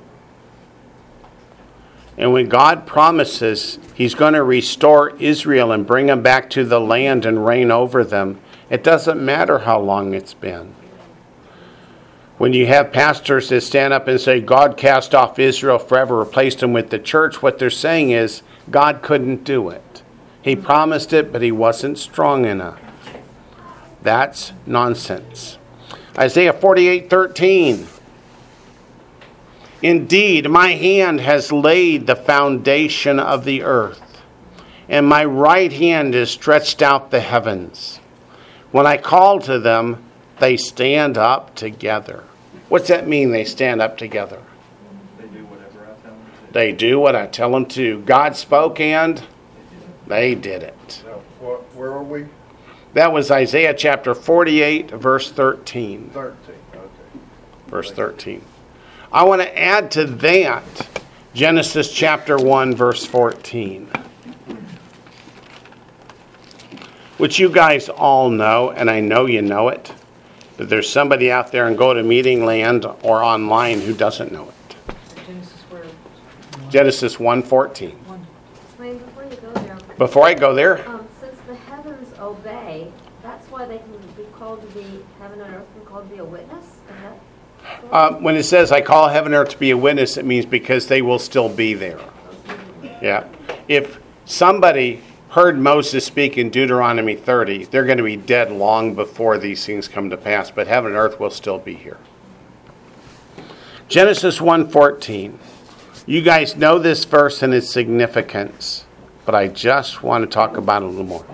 And when God promises He's going to restore Israel and bring them back to the land and reign over them, it doesn't matter how long it's been. When you have pastors that stand up and say, God cast off Israel forever, replaced them with the church, what they're saying is, God couldn't do it. He promised it, but He wasn't strong enough. That's nonsense. Isaiah 48 13. Indeed, my hand has laid the foundation of the earth, and my right hand has stretched out the heavens. When I call to them, they stand up together. What's that mean, they stand up together? They do whatever I tell them to. They do what I tell them to. God spoke and they did it. Now, what, where are we? That was Isaiah chapter 48, verse 13. Thirteen, okay. Verse 13. I want to add to that Genesis chapter 1, verse 14. Which you guys all know, and I know you know it, but there's somebody out there in Go to Meeting Land or online who doesn't know it. Genesis where, Genesis 1:14. one, Wayne, before there, Before I go there, um, since the heavens obey, that's why they can be called to be, heaven and earth can called to be a witness? Uh, when it says I call heaven and earth to be a witness, it means because they will still be there. Yeah. If somebody heard Moses speak in Deuteronomy 30, they're going to be dead long before these things come to pass, but heaven and earth will still be here. Genesis 1:14. You guys know this verse and its significance, but I just want to talk about it a little more.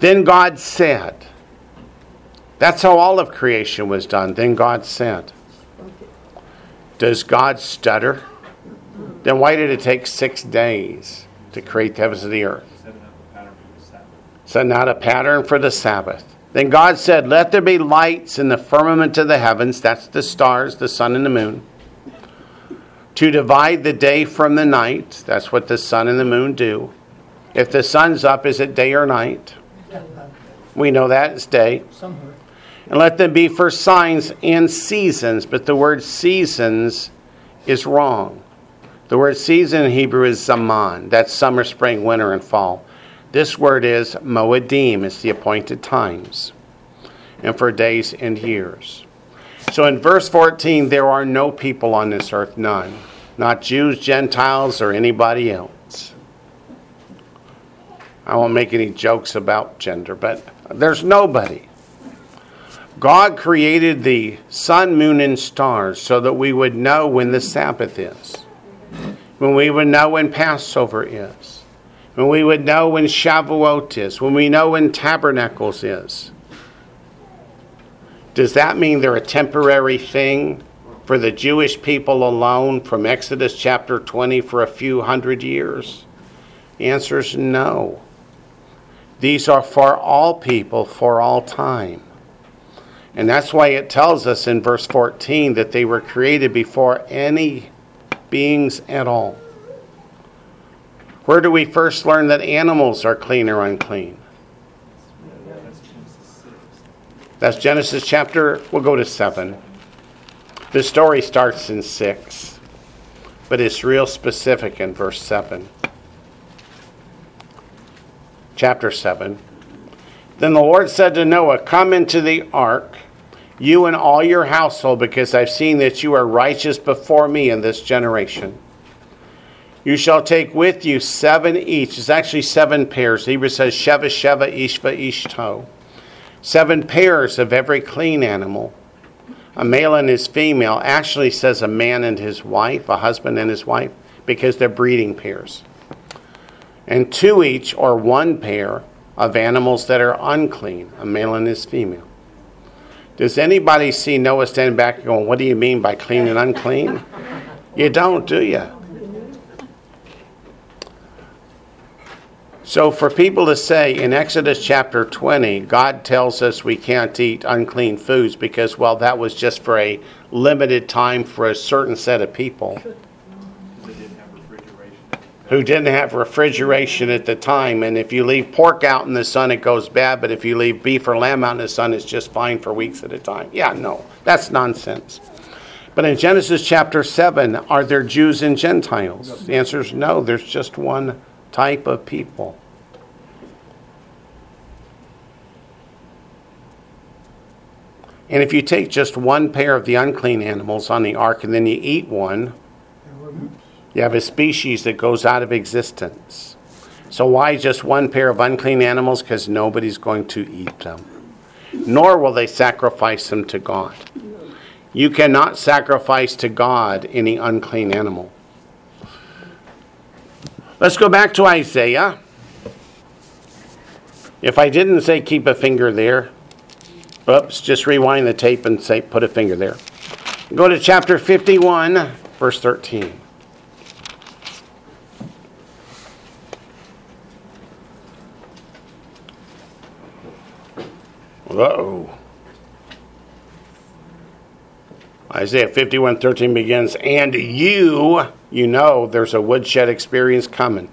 Then God said, that's how all of creation was done. Then God said, Does God stutter? Then why did it take six days to create the heavens and the earth? Set it up a pattern for the Sabbath. So, not a pattern for the Sabbath. Then God said, Let there be lights in the firmament of the heavens, that's the stars, the sun, and the moon, to divide the day from the night. That's what the sun and the moon do. If the sun's up, is it day or night? We know that it's day. Somewhere. And let them be for signs and seasons. But the word seasons is wrong. The word season in Hebrew is zaman. That's summer, spring, winter, and fall. This word is moedim. It's the appointed times. And for days and years. So in verse 14, there are no people on this earth, none. Not Jews, Gentiles, or anybody else. I won't make any jokes about gender, but there's nobody. God created the sun, moon, and stars so that we would know when the Sabbath is, when we would know when Passover is, when we would know when Shavuot is, when we know when Tabernacles is. Does that mean they're a temporary thing for the Jewish people alone from Exodus chapter 20 for a few hundred years? The answer is no. These are for all people for all time. And that's why it tells us in verse 14 that they were created before any beings at all. Where do we first learn that animals are clean or unclean? That's Genesis chapter, we'll go to 7. The story starts in 6. but it's real specific in verse 7. Chapter 7. Then the Lord said to Noah, Come into the ark, you and all your household, because I've seen that you are righteous before me in this generation. You shall take with you seven each. It's actually seven pairs. The Hebrew says Sheva, Sheva, Ishva, Ishto. Seven pairs of every clean animal. A male and his female actually says a man and his wife, a husband and his wife, because they're breeding pairs. And two each or one pair of animals that are unclean, a male and his female. Does anybody see Noah standing back going, What do you mean by clean and unclean? You don't, do you? So, for people to say in Exodus chapter 20, God tells us we can't eat unclean foods because, well, that was just for a limited time for a certain set of people who didn't have refrigeration at the time. And if you leave pork out in the sun, it goes bad, but if you leave beef or lamb out in the sun, it's just fine for weeks at a time. Yeah, no, that's nonsense. But in Genesis chapter 7, are there Jews and Gentiles? The answer is no, there's just one type of people. And if you take just one pair of the unclean animals on the ark and then you eat one, you have a species that goes out of existence. So, why just one pair of unclean animals? Because nobody's going to eat them, nor will they sacrifice them to God. You cannot sacrifice to God any unclean animal. Let's go back to Isaiah. If I didn't say keep a finger there, oops, just rewind the tape and say put a finger there. Go to chapter 51, verse 13. Uh-oh. Isaiah 51 13 begins, and you, you know there's a woodshed experience coming.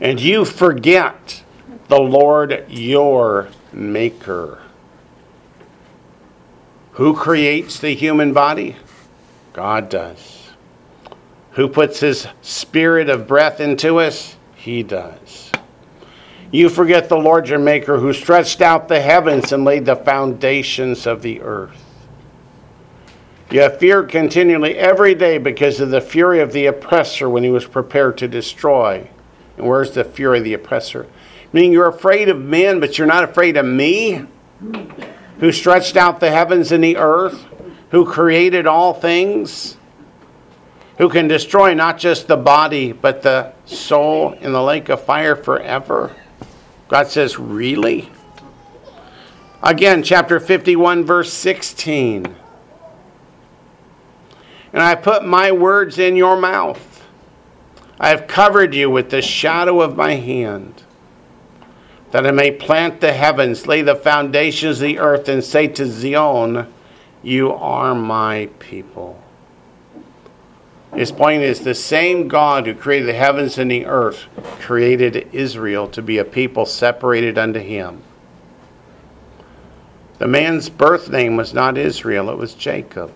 And you forget the Lord your Maker. Who creates the human body? God does. Who puts his spirit of breath into us? He does. You forget the Lord your Maker who stretched out the heavens and laid the foundations of the earth. You have feared continually every day because of the fury of the oppressor when he was prepared to destroy. And where's the fury of the oppressor? Meaning you're afraid of men, but you're not afraid of me, who stretched out the heavens and the earth, who created all things, who can destroy not just the body, but the soul in the lake of fire forever. God says, Really? Again, chapter 51, verse 16. And I put my words in your mouth. I have covered you with the shadow of my hand, that I may plant the heavens, lay the foundations of the earth, and say to Zion, You are my people. His point is the same God who created the heavens and the earth created Israel to be a people separated unto him. The man's birth name was not Israel, it was Jacob.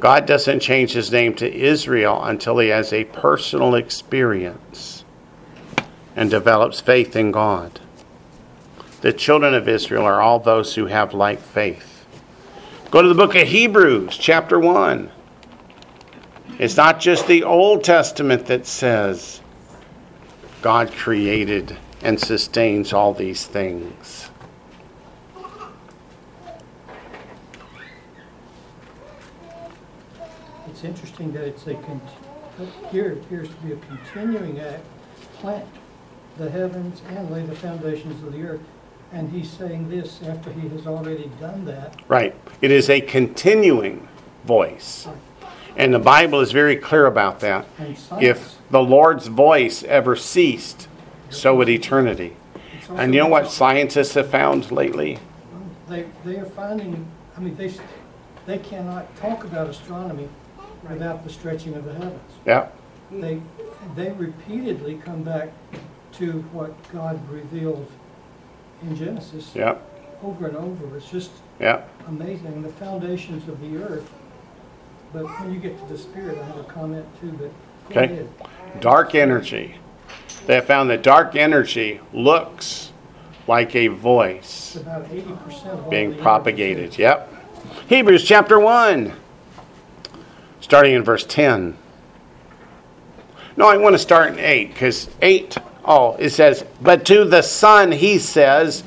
God doesn't change his name to Israel until he has a personal experience and develops faith in God. The children of Israel are all those who have like faith. Go to the book of Hebrews, chapter 1. It's not just the Old Testament that says God created and sustains all these things. It's interesting that it's a, con- here appears to be a continuing act, plant the heavens and lay the foundations of the earth. And he's saying this after he has already done that. Right. It is a continuing voice. And the Bible is very clear about that. If the Lord's voice ever ceased, so would eternity. And you know what scientists have found lately? They, they are finding, I mean, they, they cannot talk about astronomy without the stretching of the heavens. Yeah, They, they repeatedly come back to what God revealed in Genesis yeah, over and over. It's just yeah, amazing. The foundations of the earth But when you get to the spirit, I have a comment too, but go Okay. ahead. Dark energy. They have found that dark energy looks like a It's voice about eighty percent of being propagated. Yep. Hebrews chapter 1, starting in verse 10. No, I want to start in 8 because 8, oh, it says, But to the Son he says,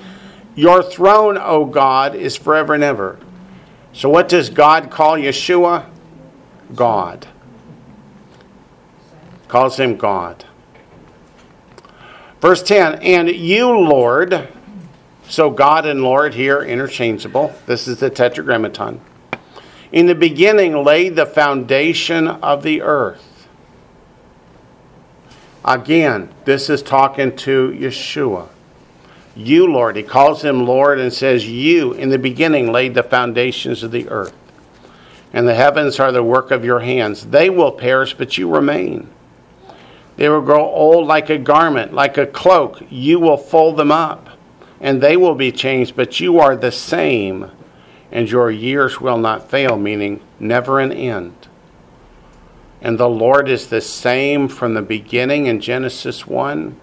Your throne, O God, is forever and ever. So what does God call Yeshua? God. Calls him God. Verse 10 And you, Lord, so God and Lord here interchangeable. This is the tetragrammaton. In the beginning laid the foundation of the earth. Again, this is talking to Yeshua. You, Lord. He calls him Lord and says, You in the beginning laid the foundations of the earth. And the heavens are the work of your hands. They will perish, but you remain. They will grow old like a garment, like a cloak. You will fold them up, and they will be changed, but you are the same, and your years will not fail, meaning never an end. And the Lord is the same from the beginning in Genesis 1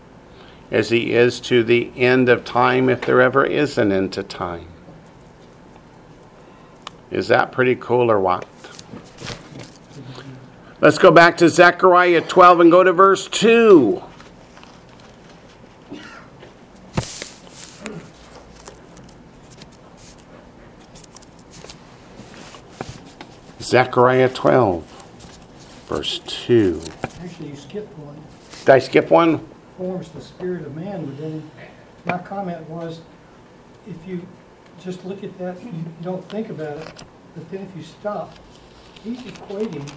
as he is to the end of time, if there ever is an end to time. Is that pretty cool or what? Let's go back to Zechariah 12 and go to verse 2. Zechariah 12, verse 2. Actually, you skipped one. Did I skip one? Forms the spirit of man within him. My comment was, if you just look at that, you don't think about it, but then if you stop, he's equating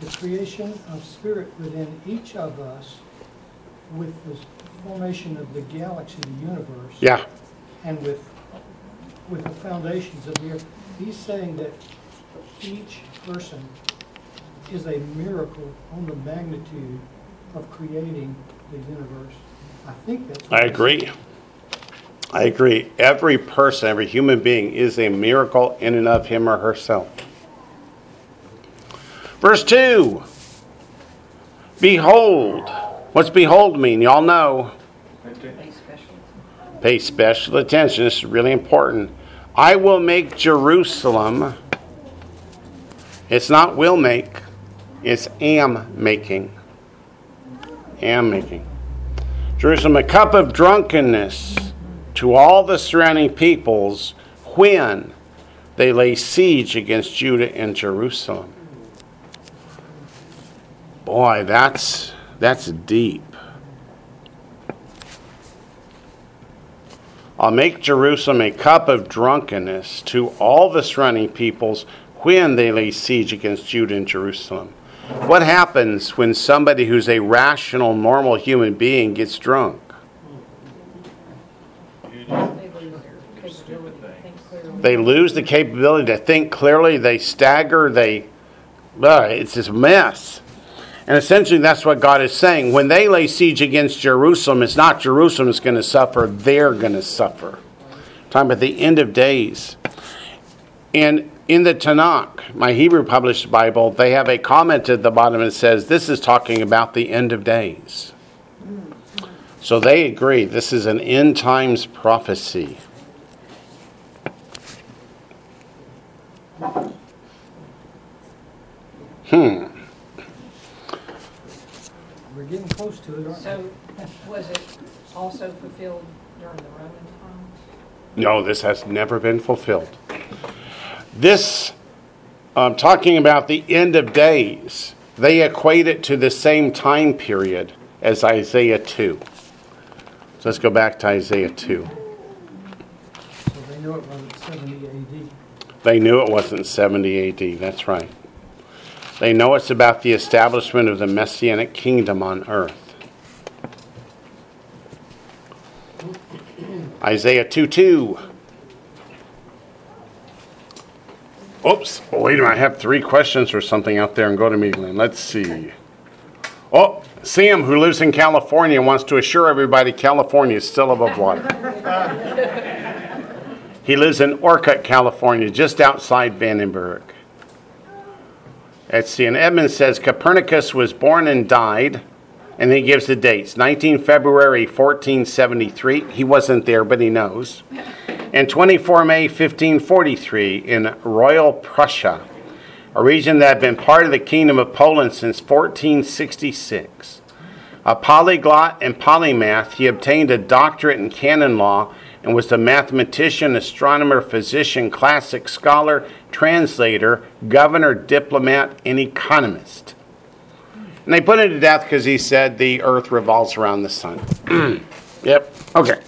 the creation of spirit within each of us with the formation of the galaxy, the universe. Yeah. and with, with the foundations of the earth. He's saying that each person is a miracle on the magnitude of creating the universe. I think that's. I agree. I agree. Every person, every human being is a miracle in and of him or herself. Verse 2 Behold. What's behold mean? Y'all know. Pay special attention. This is really important. I will make Jerusalem. It's not will make, it's am making. Am making. Jerusalem a cup of drunkenness to all the surrounding peoples when they lay siege against Judah and Jerusalem. Boy, that's that's deep. I'll make Jerusalem a cup of drunkenness to all the surrounding peoples when they lay siege against Judah and Jerusalem. What happens when somebody who's a rational, normal human being gets drunk? They lose their capability to think clearly. They lose the capability to think clearly, they stagger, they. Uh, it's this mess. And essentially, that's what God is saying. When they lay siege against Jerusalem, it's not Jerusalem that's going to suffer, they're going to suffer. Talking about the end of days. And in the Tanakh, my Hebrew published Bible, they have a comment at the bottom that says this is talking about the end of days. So they agree this is an end times prophecy. Hmm. We're getting close to it, aren't we? So was it also fulfilled during the Roman times? No, this has never been fulfilled. This, I'm talking about the end of days. They equate it to the same time period as Isaiah 2. So let's go back to Isaiah 2. So they know it wasn't seventy AD. They knew it wasn't 70 AD. That's right. They know it's about the establishment of the messianic kingdom on earth. Isaiah 2 2. Oops. Oh, wait a minute. I have three questions or something out there and go to immediately. Let's see. Oh, Sam, who lives in California, wants to assure everybody California is still above water. He lives in Orcutt, California, just outside Vandenberg. Let's see. And Edmund says Copernicus was born and died, and he gives the dates 19 February 1473. He wasn't there, but he knows. And 24 May 1543 in Royal Prussia, a region that had been part of the Kingdom of Poland since 1466. A polyglot and polymath, he obtained a doctorate in canon law and was a mathematician, astronomer, physician, classic scholar, translator, governor, diplomat, and economist. And they put him to death because he said the earth revolves around the sun. yep. Okay.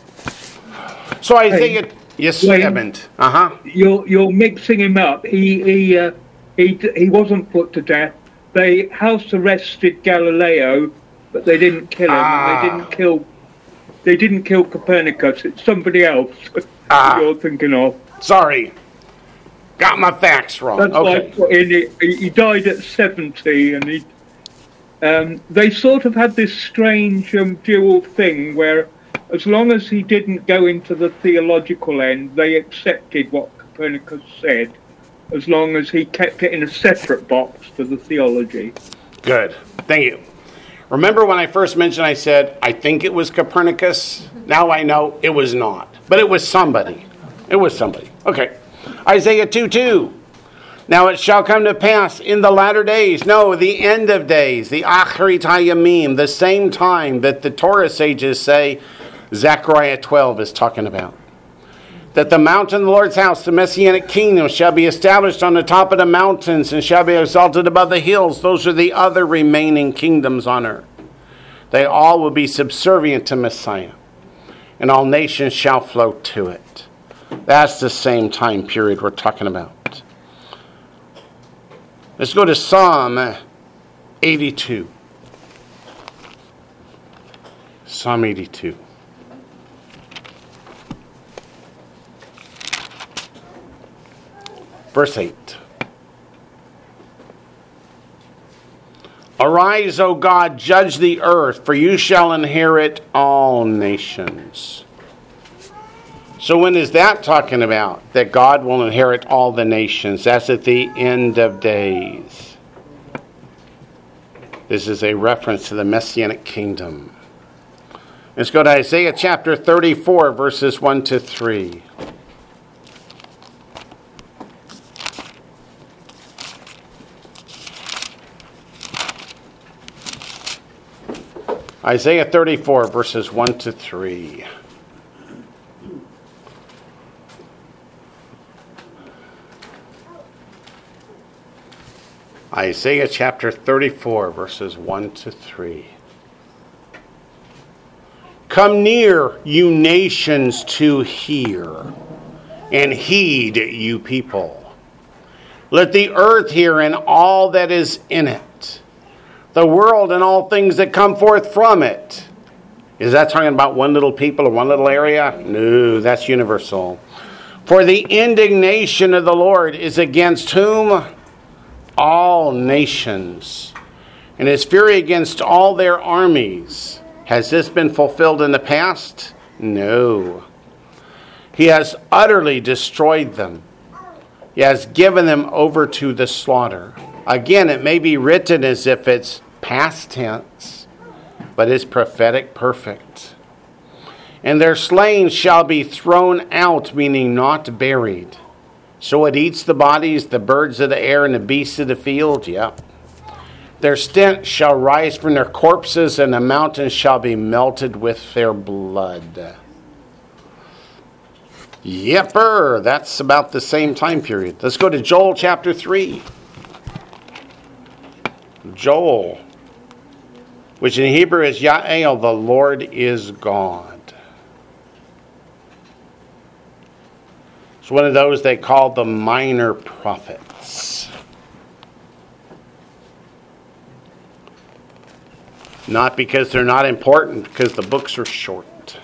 So I think it. Yes, Wayne. Edmund. Uh huh. You're you're mixing him up. He he uh, he he wasn't put to death. They house arrested Galileo, but they didn't kill him. Ah. They didn't kill. They didn't kill Copernicus. It's somebody else Ah. you're thinking of. Sorry. Got my facts wrong. That's why I okay. put in it. He he died at seventy, and he. Um, they sort of had this strange um, dual thing where, as long as he didn't go into the theological end, they accepted what Copernicus said, as long as he kept it in a separate box to the theology. Good. Thank you. Remember when I first mentioned, I said, I think it was Copernicus? Mm-hmm. Now I know it was not. But it was somebody. It was somebody. Okay. Isaiah 2 2. Now it shall come to pass in the latter days, no, the end of days, the Acharit HaYamim, the same time that the Torah sages say Zechariah 12 is talking about. That the mountain of the Lord's house, the messianic kingdom, shall be established on the top of the mountains and shall be exalted above the hills. Those are the other remaining kingdoms on earth. They all will be subservient to Messiah, and all nations shall flow to it. That's the same time period we're talking about. Let's go to Psalm 82. Psalm 82. Verse 8. Arise, O God, judge the earth, for you shall inherit all nations. So, when is that talking about? That God will inherit all the nations. That's at the end of days. This is a reference to the Messianic kingdom. Let's go to Isaiah chapter 34, verses 1 to 3. Isaiah 34, verses 1 to 3. Isaiah chapter 34, verses 1 to 3. Come near, you nations, to hear, and heed, you people. Let the earth hear and all that is in it, the world and all things that come forth from it. Is that talking about one little people or one little area? No, that's universal. For the indignation of the Lord is against whom? All nations. And his fury against all their armies. Has this been fulfilled in the past? No. He has utterly destroyed them. He has given them over to the slaughter. Again, it may be written as if it's past tense, but is prophetic perfect. And their slain shall be thrown out, meaning not buried. So it eats the bodies, the birds of the air, and the beasts of the field. Yep. Their stench shall rise from their corpses, and the mountains shall be melted with their blood. Yepper, that's about the same time period. Let's go to Joel chapter 3. Joel, which in Hebrew is Ya'el, the Lord is God. It's one of those they call the minor prophets. Not because they're not important, because the books are short.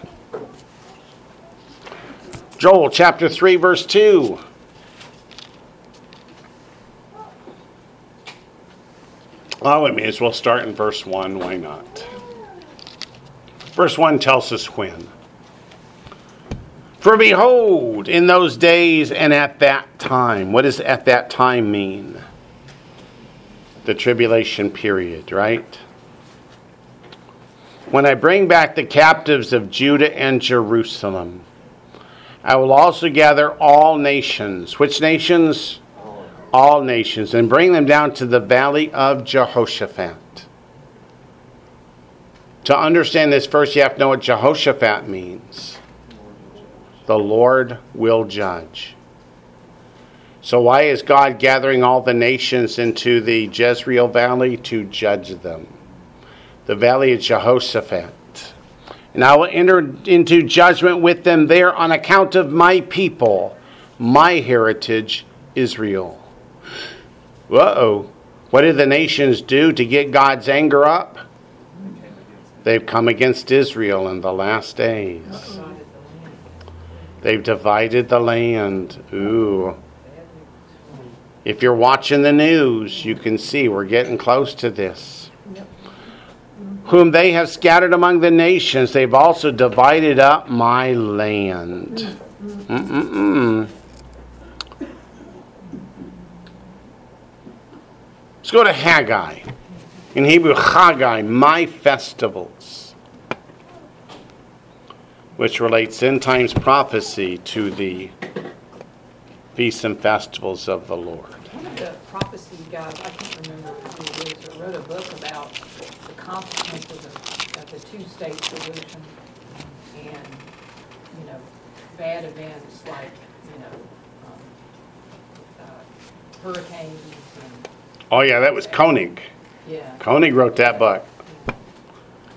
Joel chapter 3, verse 2. Oh, we may as well start in verse 1. Why not? Verse 1 tells us when. For behold, in those days and at that time. What does at that time mean? the tribulation period, right? When I bring back the captives of Judah and Jerusalem, I will also gather all nations. Which nations? All nations, and bring them down to the valley of Jehoshaphat. To understand this first you have to know what Jehoshaphat means. The Lord will judge. So, why is God gathering all the nations into the Jezreel Valley? To judge them. The valley of Jehoshaphat. And I will enter into judgment with them there on account of my people, my heritage, Israel. Oh. What did the nations do to get God's anger up? They've come against Israel in the last days. They've divided the land. Ooh. If you're watching the news, you can see we're getting close to this. Whom they have scattered among the nations, they've also divided up my land. Mm-mm-mm. Let's go to Haggai. In Hebrew, Haggai, my festivals, which relates end times prophecy to the feasts and festivals of the Lord. One of the prophecy guys, I can't remember who it wrote a book about the consequences of, of the two-state solution and, you know, bad events like, you know, um, uh, hurricanes and, Oh, yeah, that was Koenig. yeah. Koenig wrote that book.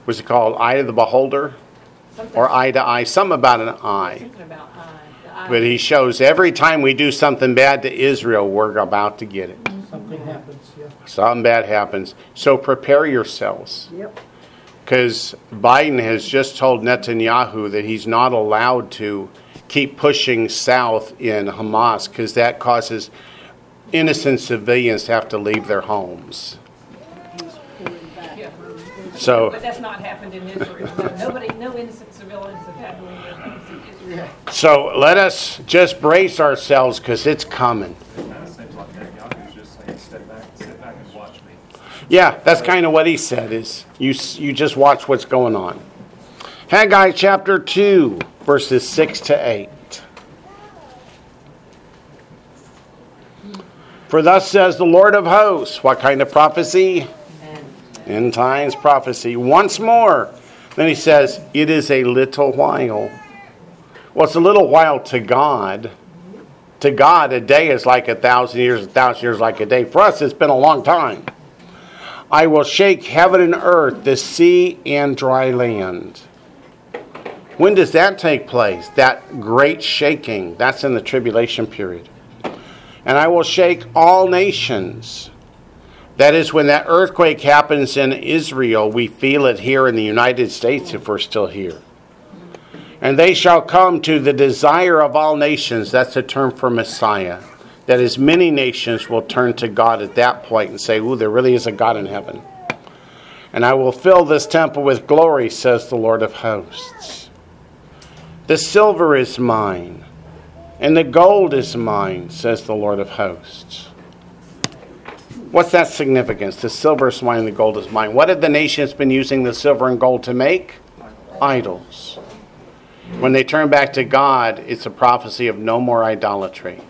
Was it called Eye of the Beholder? something- Or Eye to Eye? Something about an eye. Something about eye. eye- But he shows every time we do something bad to Israel, we're about to get it. Something happens, yeah. Something bad happens. So prepare yourselves. Yep. Because Biden has just told Netanyahu that he's not allowed to keep pushing south in Hamas because that causes innocent civilians have to leave their homes. So, But that's not happened in Israel. Nobody, no innocent civilians have had to leave their homes in Israel. so let us just brace ourselves because it's coming. Kind of seems like Netanyahu's just saying, step back, sit back and watch me. Yeah, that's kind of what he said. Is you you just watch what's going on. Haggai chapter two, verses six to eight. For thus says the Lord of hosts, what kind of prophecy? End times prophecy. Once more. Then he says, It is a little while. Well, it's a little while to God. To God, a day is like a thousand years, a thousand years like a day. For us, it's been a long time. I will shake heaven and earth, the sea and dry land. When does that take place? That great shaking. That's in the tribulation period. And I will shake all nations. That is when that earthquake happens in Israel, we feel it here in the United States if we're still here. And they shall come to the desire of all nations. That's a term for Messiah. That is, many nations will turn to God at that point and say, Ooh, there really is a God in heaven. And I will fill this temple with glory, says the Lord of hosts. The silver is mine, and the gold is mine, says the Lord of hosts. What's that significance? The silver is mine, the gold is mine. What have the nations been using the silver and gold to make? Idols. When they turn back to God, it's a prophecy of no more idolatry.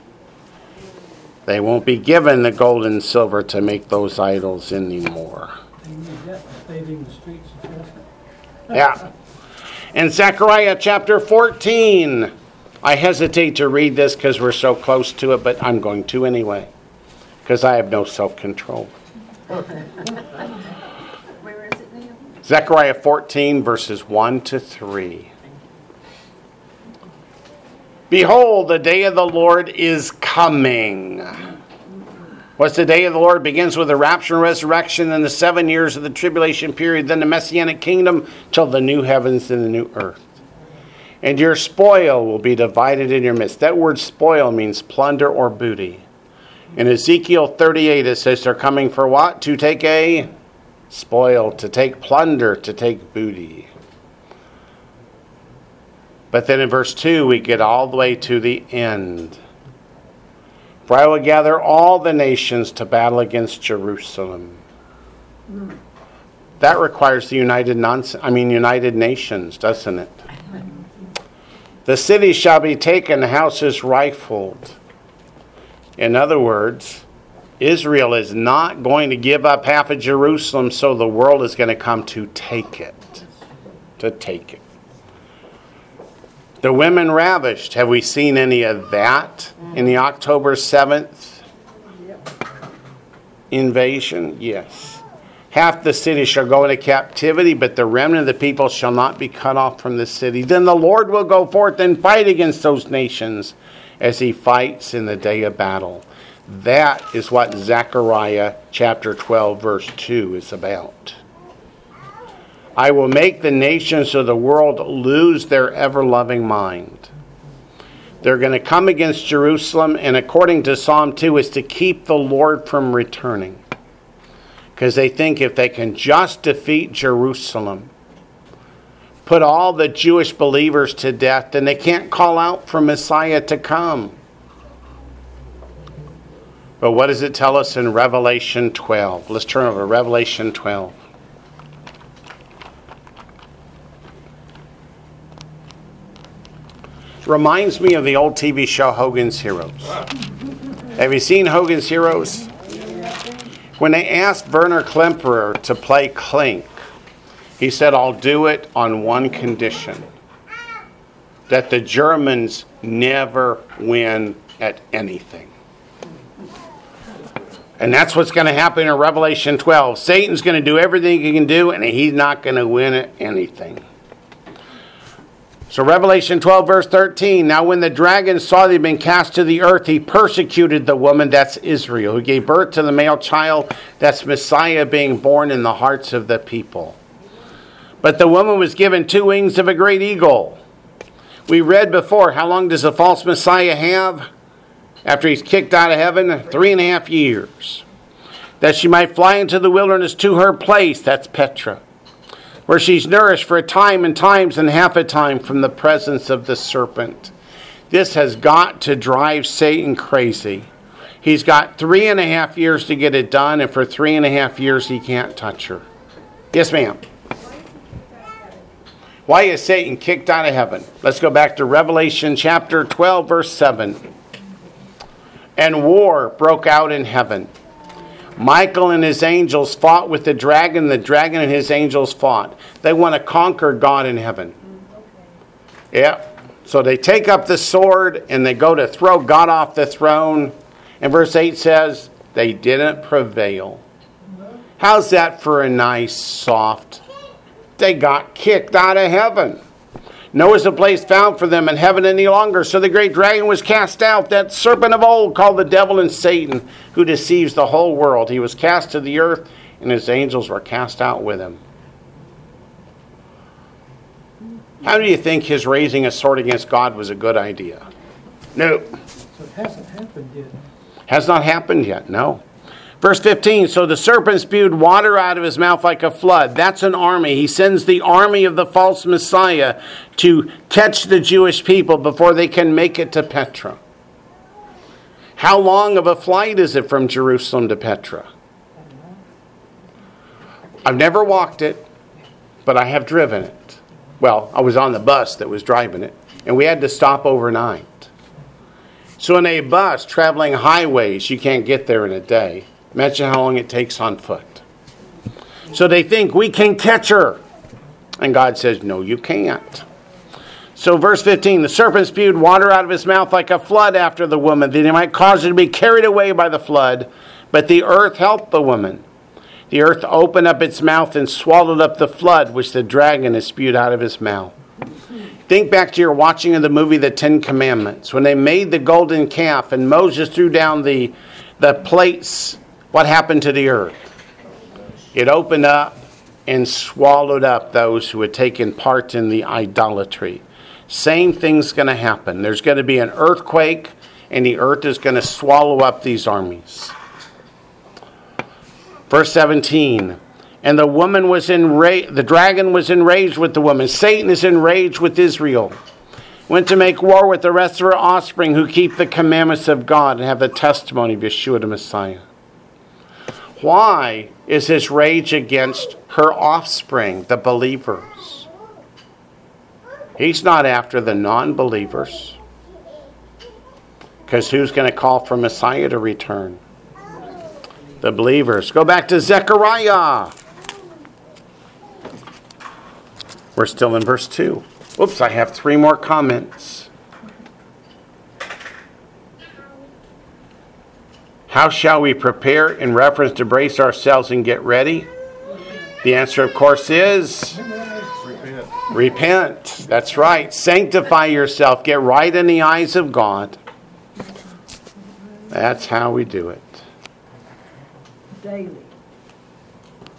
They won't be given the gold and silver to make those idols anymore. Yeah. In Zechariah chapter 14, I hesitate to read this because we're so close to it, but I'm going to anyway because I have no self control. Where is it now? Zechariah 14, verses 1 to 3. Behold, the day of the Lord is coming. What's the day of the Lord? Begins with the rapture and resurrection, then the seven years of the tribulation period, then the messianic kingdom, till the new heavens and the new earth. And your spoil will be divided in your midst. That word spoil means plunder or booty. In Ezekiel 38, it says they're coming for what? To take a spoil, to take plunder, to take booty. But then in verse 2, we get all the way to the end. For I will gather all the nations to battle against Jerusalem. That requires the United Nons- I mean United Nations, doesn't it? The city shall be taken, the houses rifled. In other words, Israel is not going to give up half of Jerusalem, so the world is going to come to take it. To take it. The women ravished. Have we seen any of that in the October 7th invasion? Yes. Half the city shall go into captivity, but the remnant of the people shall not be cut off from the city. Then the Lord will go forth and fight against those nations as he fights in the day of battle. That is what Zechariah chapter 12, verse 2 is about. I will make the nations of the world lose their ever loving mind. They're going to come against Jerusalem, and according to Psalm 2, is to keep the Lord from returning. Because they think if they can just defeat Jerusalem, put all the Jewish believers to death, then they can't call out for Messiah to come. But what does it tell us in Revelation 12? Let's turn over Revelation 12. reminds me of the old TV show Hogan's Heroes. Have you seen Hogan's Heroes? When they asked Werner Klemperer to play Klink, he said, I'll do it on one condition that the Germans never win at anything. And that's what's going to happen in Revelation 12. Satan's going to do everything he can do, and he's not going to win at anything. So, Revelation 12, verse 13. Now, when the dragon saw had been cast to the earth, he persecuted the woman, that's Israel, who gave birth to the male child, that's Messiah being born in the hearts of the people. But the woman was given two wings of a great eagle. We read before, how long does the false Messiah have? After he's kicked out of heaven? Three and a half years. That she might fly into the wilderness to her place, that's Petra where she's nourished for a time and times and half a time from the presence of the serpent. This has got to drive Satan crazy. He's got three and a half years to get it done, and for three and a half years, he can't touch her. Yes, ma'am. Why is Satan kicked out of heaven? Let's go back to Revelation chapter 12, verse 7. And war broke out in heaven. Michael and his angels fought with the dragon. The dragon and his angels fought. They want to conquer God in heaven. Yeah. So they take up the sword and they go to throw God off the throne. And verse 8 says, they didn't prevail. How's that for a nice, soft? They got kicked out of heaven. Nor is a place found for them in heaven any longer. So the great dragon was cast out, that serpent of old called the devil and Satan, who deceives the whole world. He was cast to the earth, and his angels were cast out with him. How do you think his raising a sword against God was a good idea? No. So it hasn't happened yet. Has not happened yet, no. Verse 15 So the serpent spewed water out of his mouth like a flood. That's an army. He sends the army of the false Messiah to catch the Jewish people before they can make it to Petra. How long of a flight is it from Jerusalem to Petra? I've never walked it, but I have driven it. Well, I was on the bus that was driving it, and we had to stop overnight. So, in a bus traveling highways, you can't get there in a day. Imagine how long it takes on foot. So they think we can catch her. And God says, No, you can't. So, verse 15 the serpent spewed water out of his mouth like a flood after the woman, that he might cause her to be carried away by the flood. But the earth helped the woman. The earth opened up its mouth and swallowed up the flood which the dragon has spewed out of his mouth. Think back to your watching of the movie The Ten Commandments. When they made the golden calf and Moses threw down the, the plates, what happened to the earth? It opened up and swallowed up those who had taken part in the idolatry. Same thing's going to happen. There's going to be an earthquake, and the earth is going to swallow up these armies. Verse 17. And the woman was enraged, the dragon was enraged with the woman. Satan is enraged with Israel. went to make war with the rest of her offspring who keep the commandments of God and have the testimony of Yeshua the Messiah. Why is his rage against her offspring, the believers? He's not after the non believers. Because who's going to call for Messiah to return? The believers. Go back to Zechariah. We're still in verse 2. Oops, I have three more comments. How shall we prepare in reference to brace ourselves and get ready? The answer, of course, is Repent. repent. That's right. Sanctify yourself. Get right in the eyes of God. That's how we do it. Daily.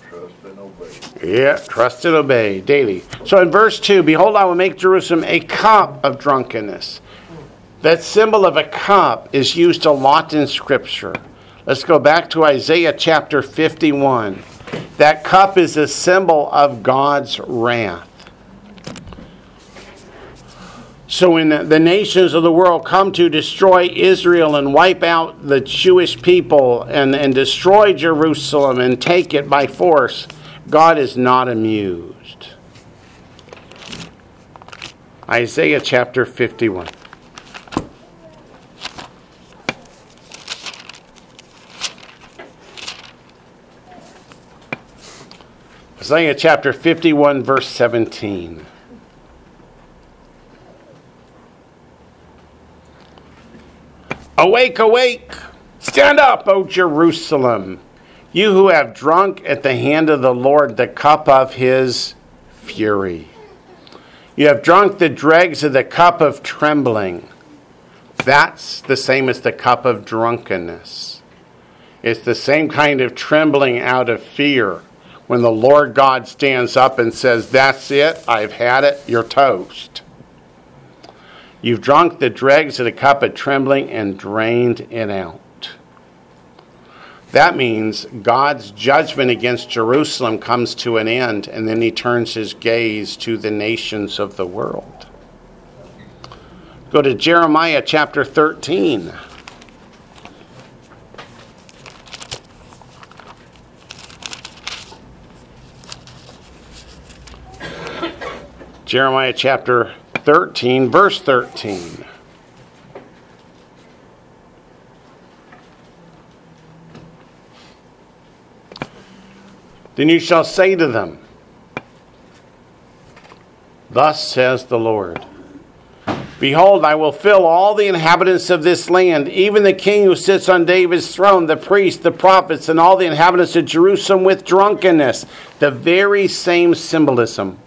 Trust and obey. Yeah, trust and obey daily. So in verse 2, behold, I will make Jerusalem a cup of drunkenness. That symbol of a cup is used a lot in Scripture. Let's go back to Isaiah chapter 51. That cup is a symbol of God's wrath. So when the nations of the world come to destroy Israel and wipe out the Jewish people and, and destroy Jerusalem and take it by force, God is not amused. Isaiah chapter 51. Isaiah chapter 51, verse 17. Awake, awake! Stand up, O Jerusalem! You who have drunk at the hand of the Lord the cup of his fury. You have drunk the dregs of the cup of trembling. That's the same as the cup of drunkenness. It's the same kind of trembling out of fear when the Lord God stands up and says, That's it, I've had it, you're toast. You've drunk the dregs of the cup of trembling and drained it out. That means God's judgment against Jerusalem comes to an end, and then he turns his gaze to the nations of the world. Go to Jeremiah chapter 13. Jeremiah chapter 13, verse 13. Then you shall say to them, Thus says the Lord Behold, I will fill all the inhabitants of this land, even the king who sits on David's throne, the priests, the prophets, and all the inhabitants of Jerusalem with drunkenness. The very same symbolism.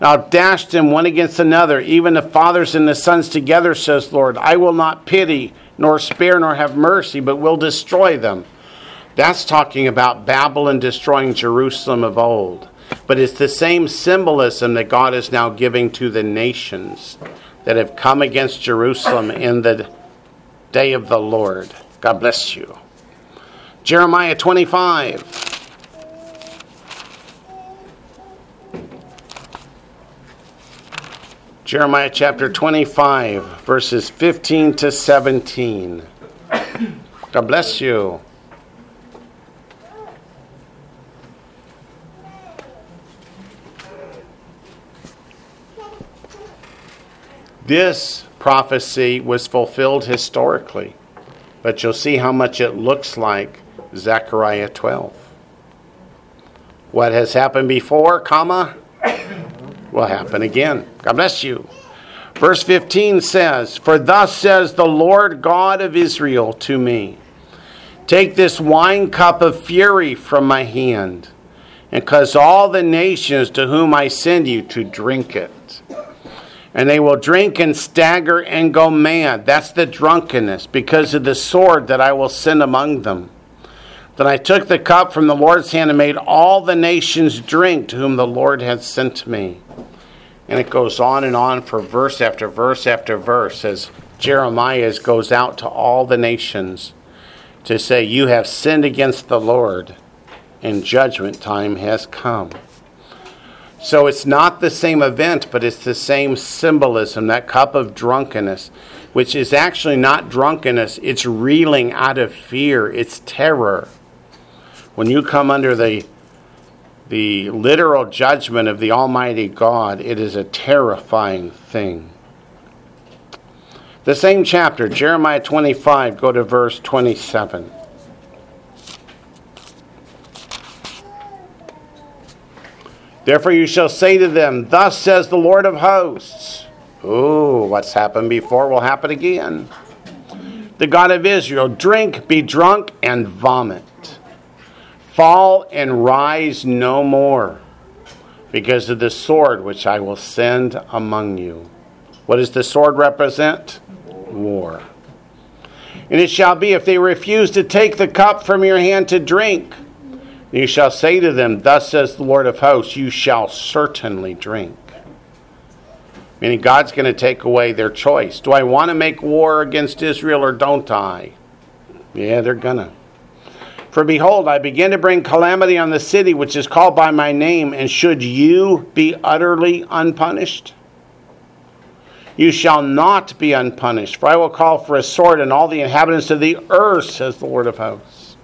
And I'll dash them one against another, even the fathers and the sons together, says Lord. I will not pity, nor spare, nor have mercy, but will destroy them. That's talking about Babylon destroying Jerusalem of old. But it's the same symbolism that God is now giving to the nations that have come against Jerusalem in the day of the Lord. God bless you. Jeremiah 25. Jeremiah chapter 25, verses 15 to 17. God bless you. This prophecy was fulfilled historically, but you'll see how much it looks like Zechariah 12. What has happened before, comma, will happen again. God bless you. Verse 15 says, For thus says the Lord God of Israel to me, Take this wine cup of fury from my hand, and cause all the nations to whom I send you to drink it and they will drink and stagger and go mad. That's the drunkenness, because of the sword that I will send among them. Then I took the cup from the Lord's hand and made all the nations drink to whom the Lord had sent me. And it goes on and on for verse after verse after verse as Jeremiah goes out to all the nations to say, You have sinned against the Lord, and judgment time has come. So it's not the same event, but it's the same symbolism, that cup of drunkenness, which is actually not drunkenness, it's reeling out of fear, it's terror. When you come under the the literal judgment of the Almighty God, it is a terrifying thing. The same chapter, Jeremiah 25, go to verse 27. Therefore you shall say to them, Thus says the Lord of hosts. Ooh, what's happened before will happen again. The God of Israel, drink, be drunk, and vomit. Fall and rise no more, because of the sword which I will send among you. What does the sword represent? War. And it shall be if they refuse to take the cup from your hand to drink, you shall say to them, Thus says the Lord of hosts, you shall certainly drink. Meaning God's going to take away their choice. Do I want to make war against Israel or don't I? Yeah, they're going to. For behold, I begin to bring calamity on the city which is called by my name, and should you be utterly unpunished? You shall not be unpunished, for I will call for a sword on all the inhabitants of the earth, says the Lord of hosts.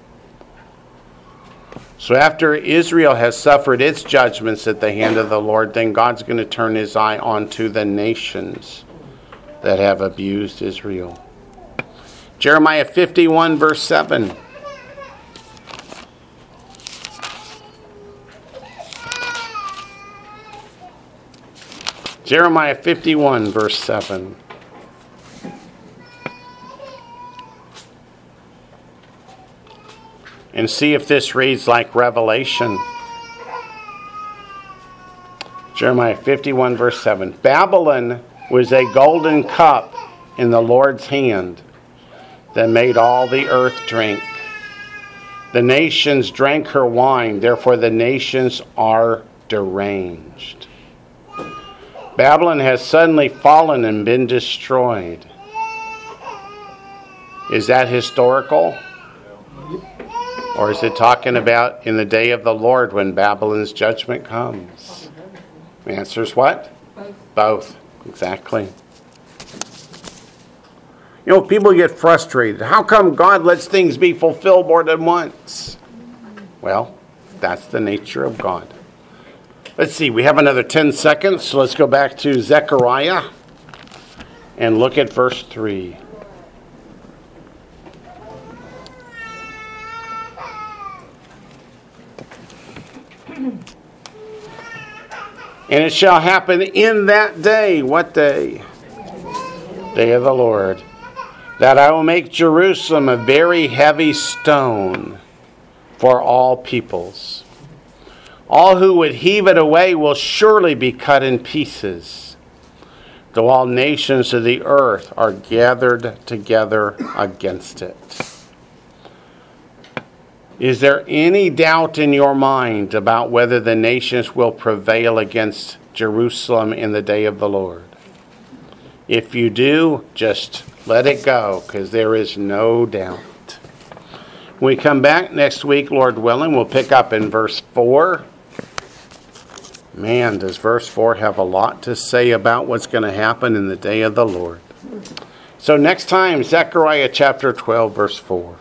So after Israel has suffered its judgments at the hand of the Lord, then God's going to turn his eye onto the nations that have abused Israel. Jeremiah 51, verse 7. Jeremiah 51, verse 7. And see if this reads like Revelation. Jeremiah 51, verse 7. Babylon was a golden cup in the Lord's hand that made all the earth drink. The nations drank her wine, therefore, the nations are deranged. Babylon has suddenly fallen and been destroyed. Is that historical? Or is it talking about in the day of the Lord when Babylon's judgment comes? The answer is what? Both. Both. Exactly. You know, people get frustrated. How come God lets things be fulfilled more than once? Well, that's the nature of God. Let's see, we have another 10 seconds, so let's go back to Zechariah and look at verse 3. And it shall happen in that day, what day? Day of the Lord, that I will make Jerusalem a very heavy stone for all peoples. All who would heave it away will surely be cut in pieces, though all nations of the earth are gathered together against it. Is there any doubt in your mind about whether the nations will prevail against Jerusalem in the day of the Lord? If you do, just let it go, because there is no doubt. When we come back next week, Lord willing, we'll pick up in verse 4. Man, does verse 4 have a lot to say about what's going to happen in the day of the Lord. So, next time, Zechariah chapter 12, verse 4.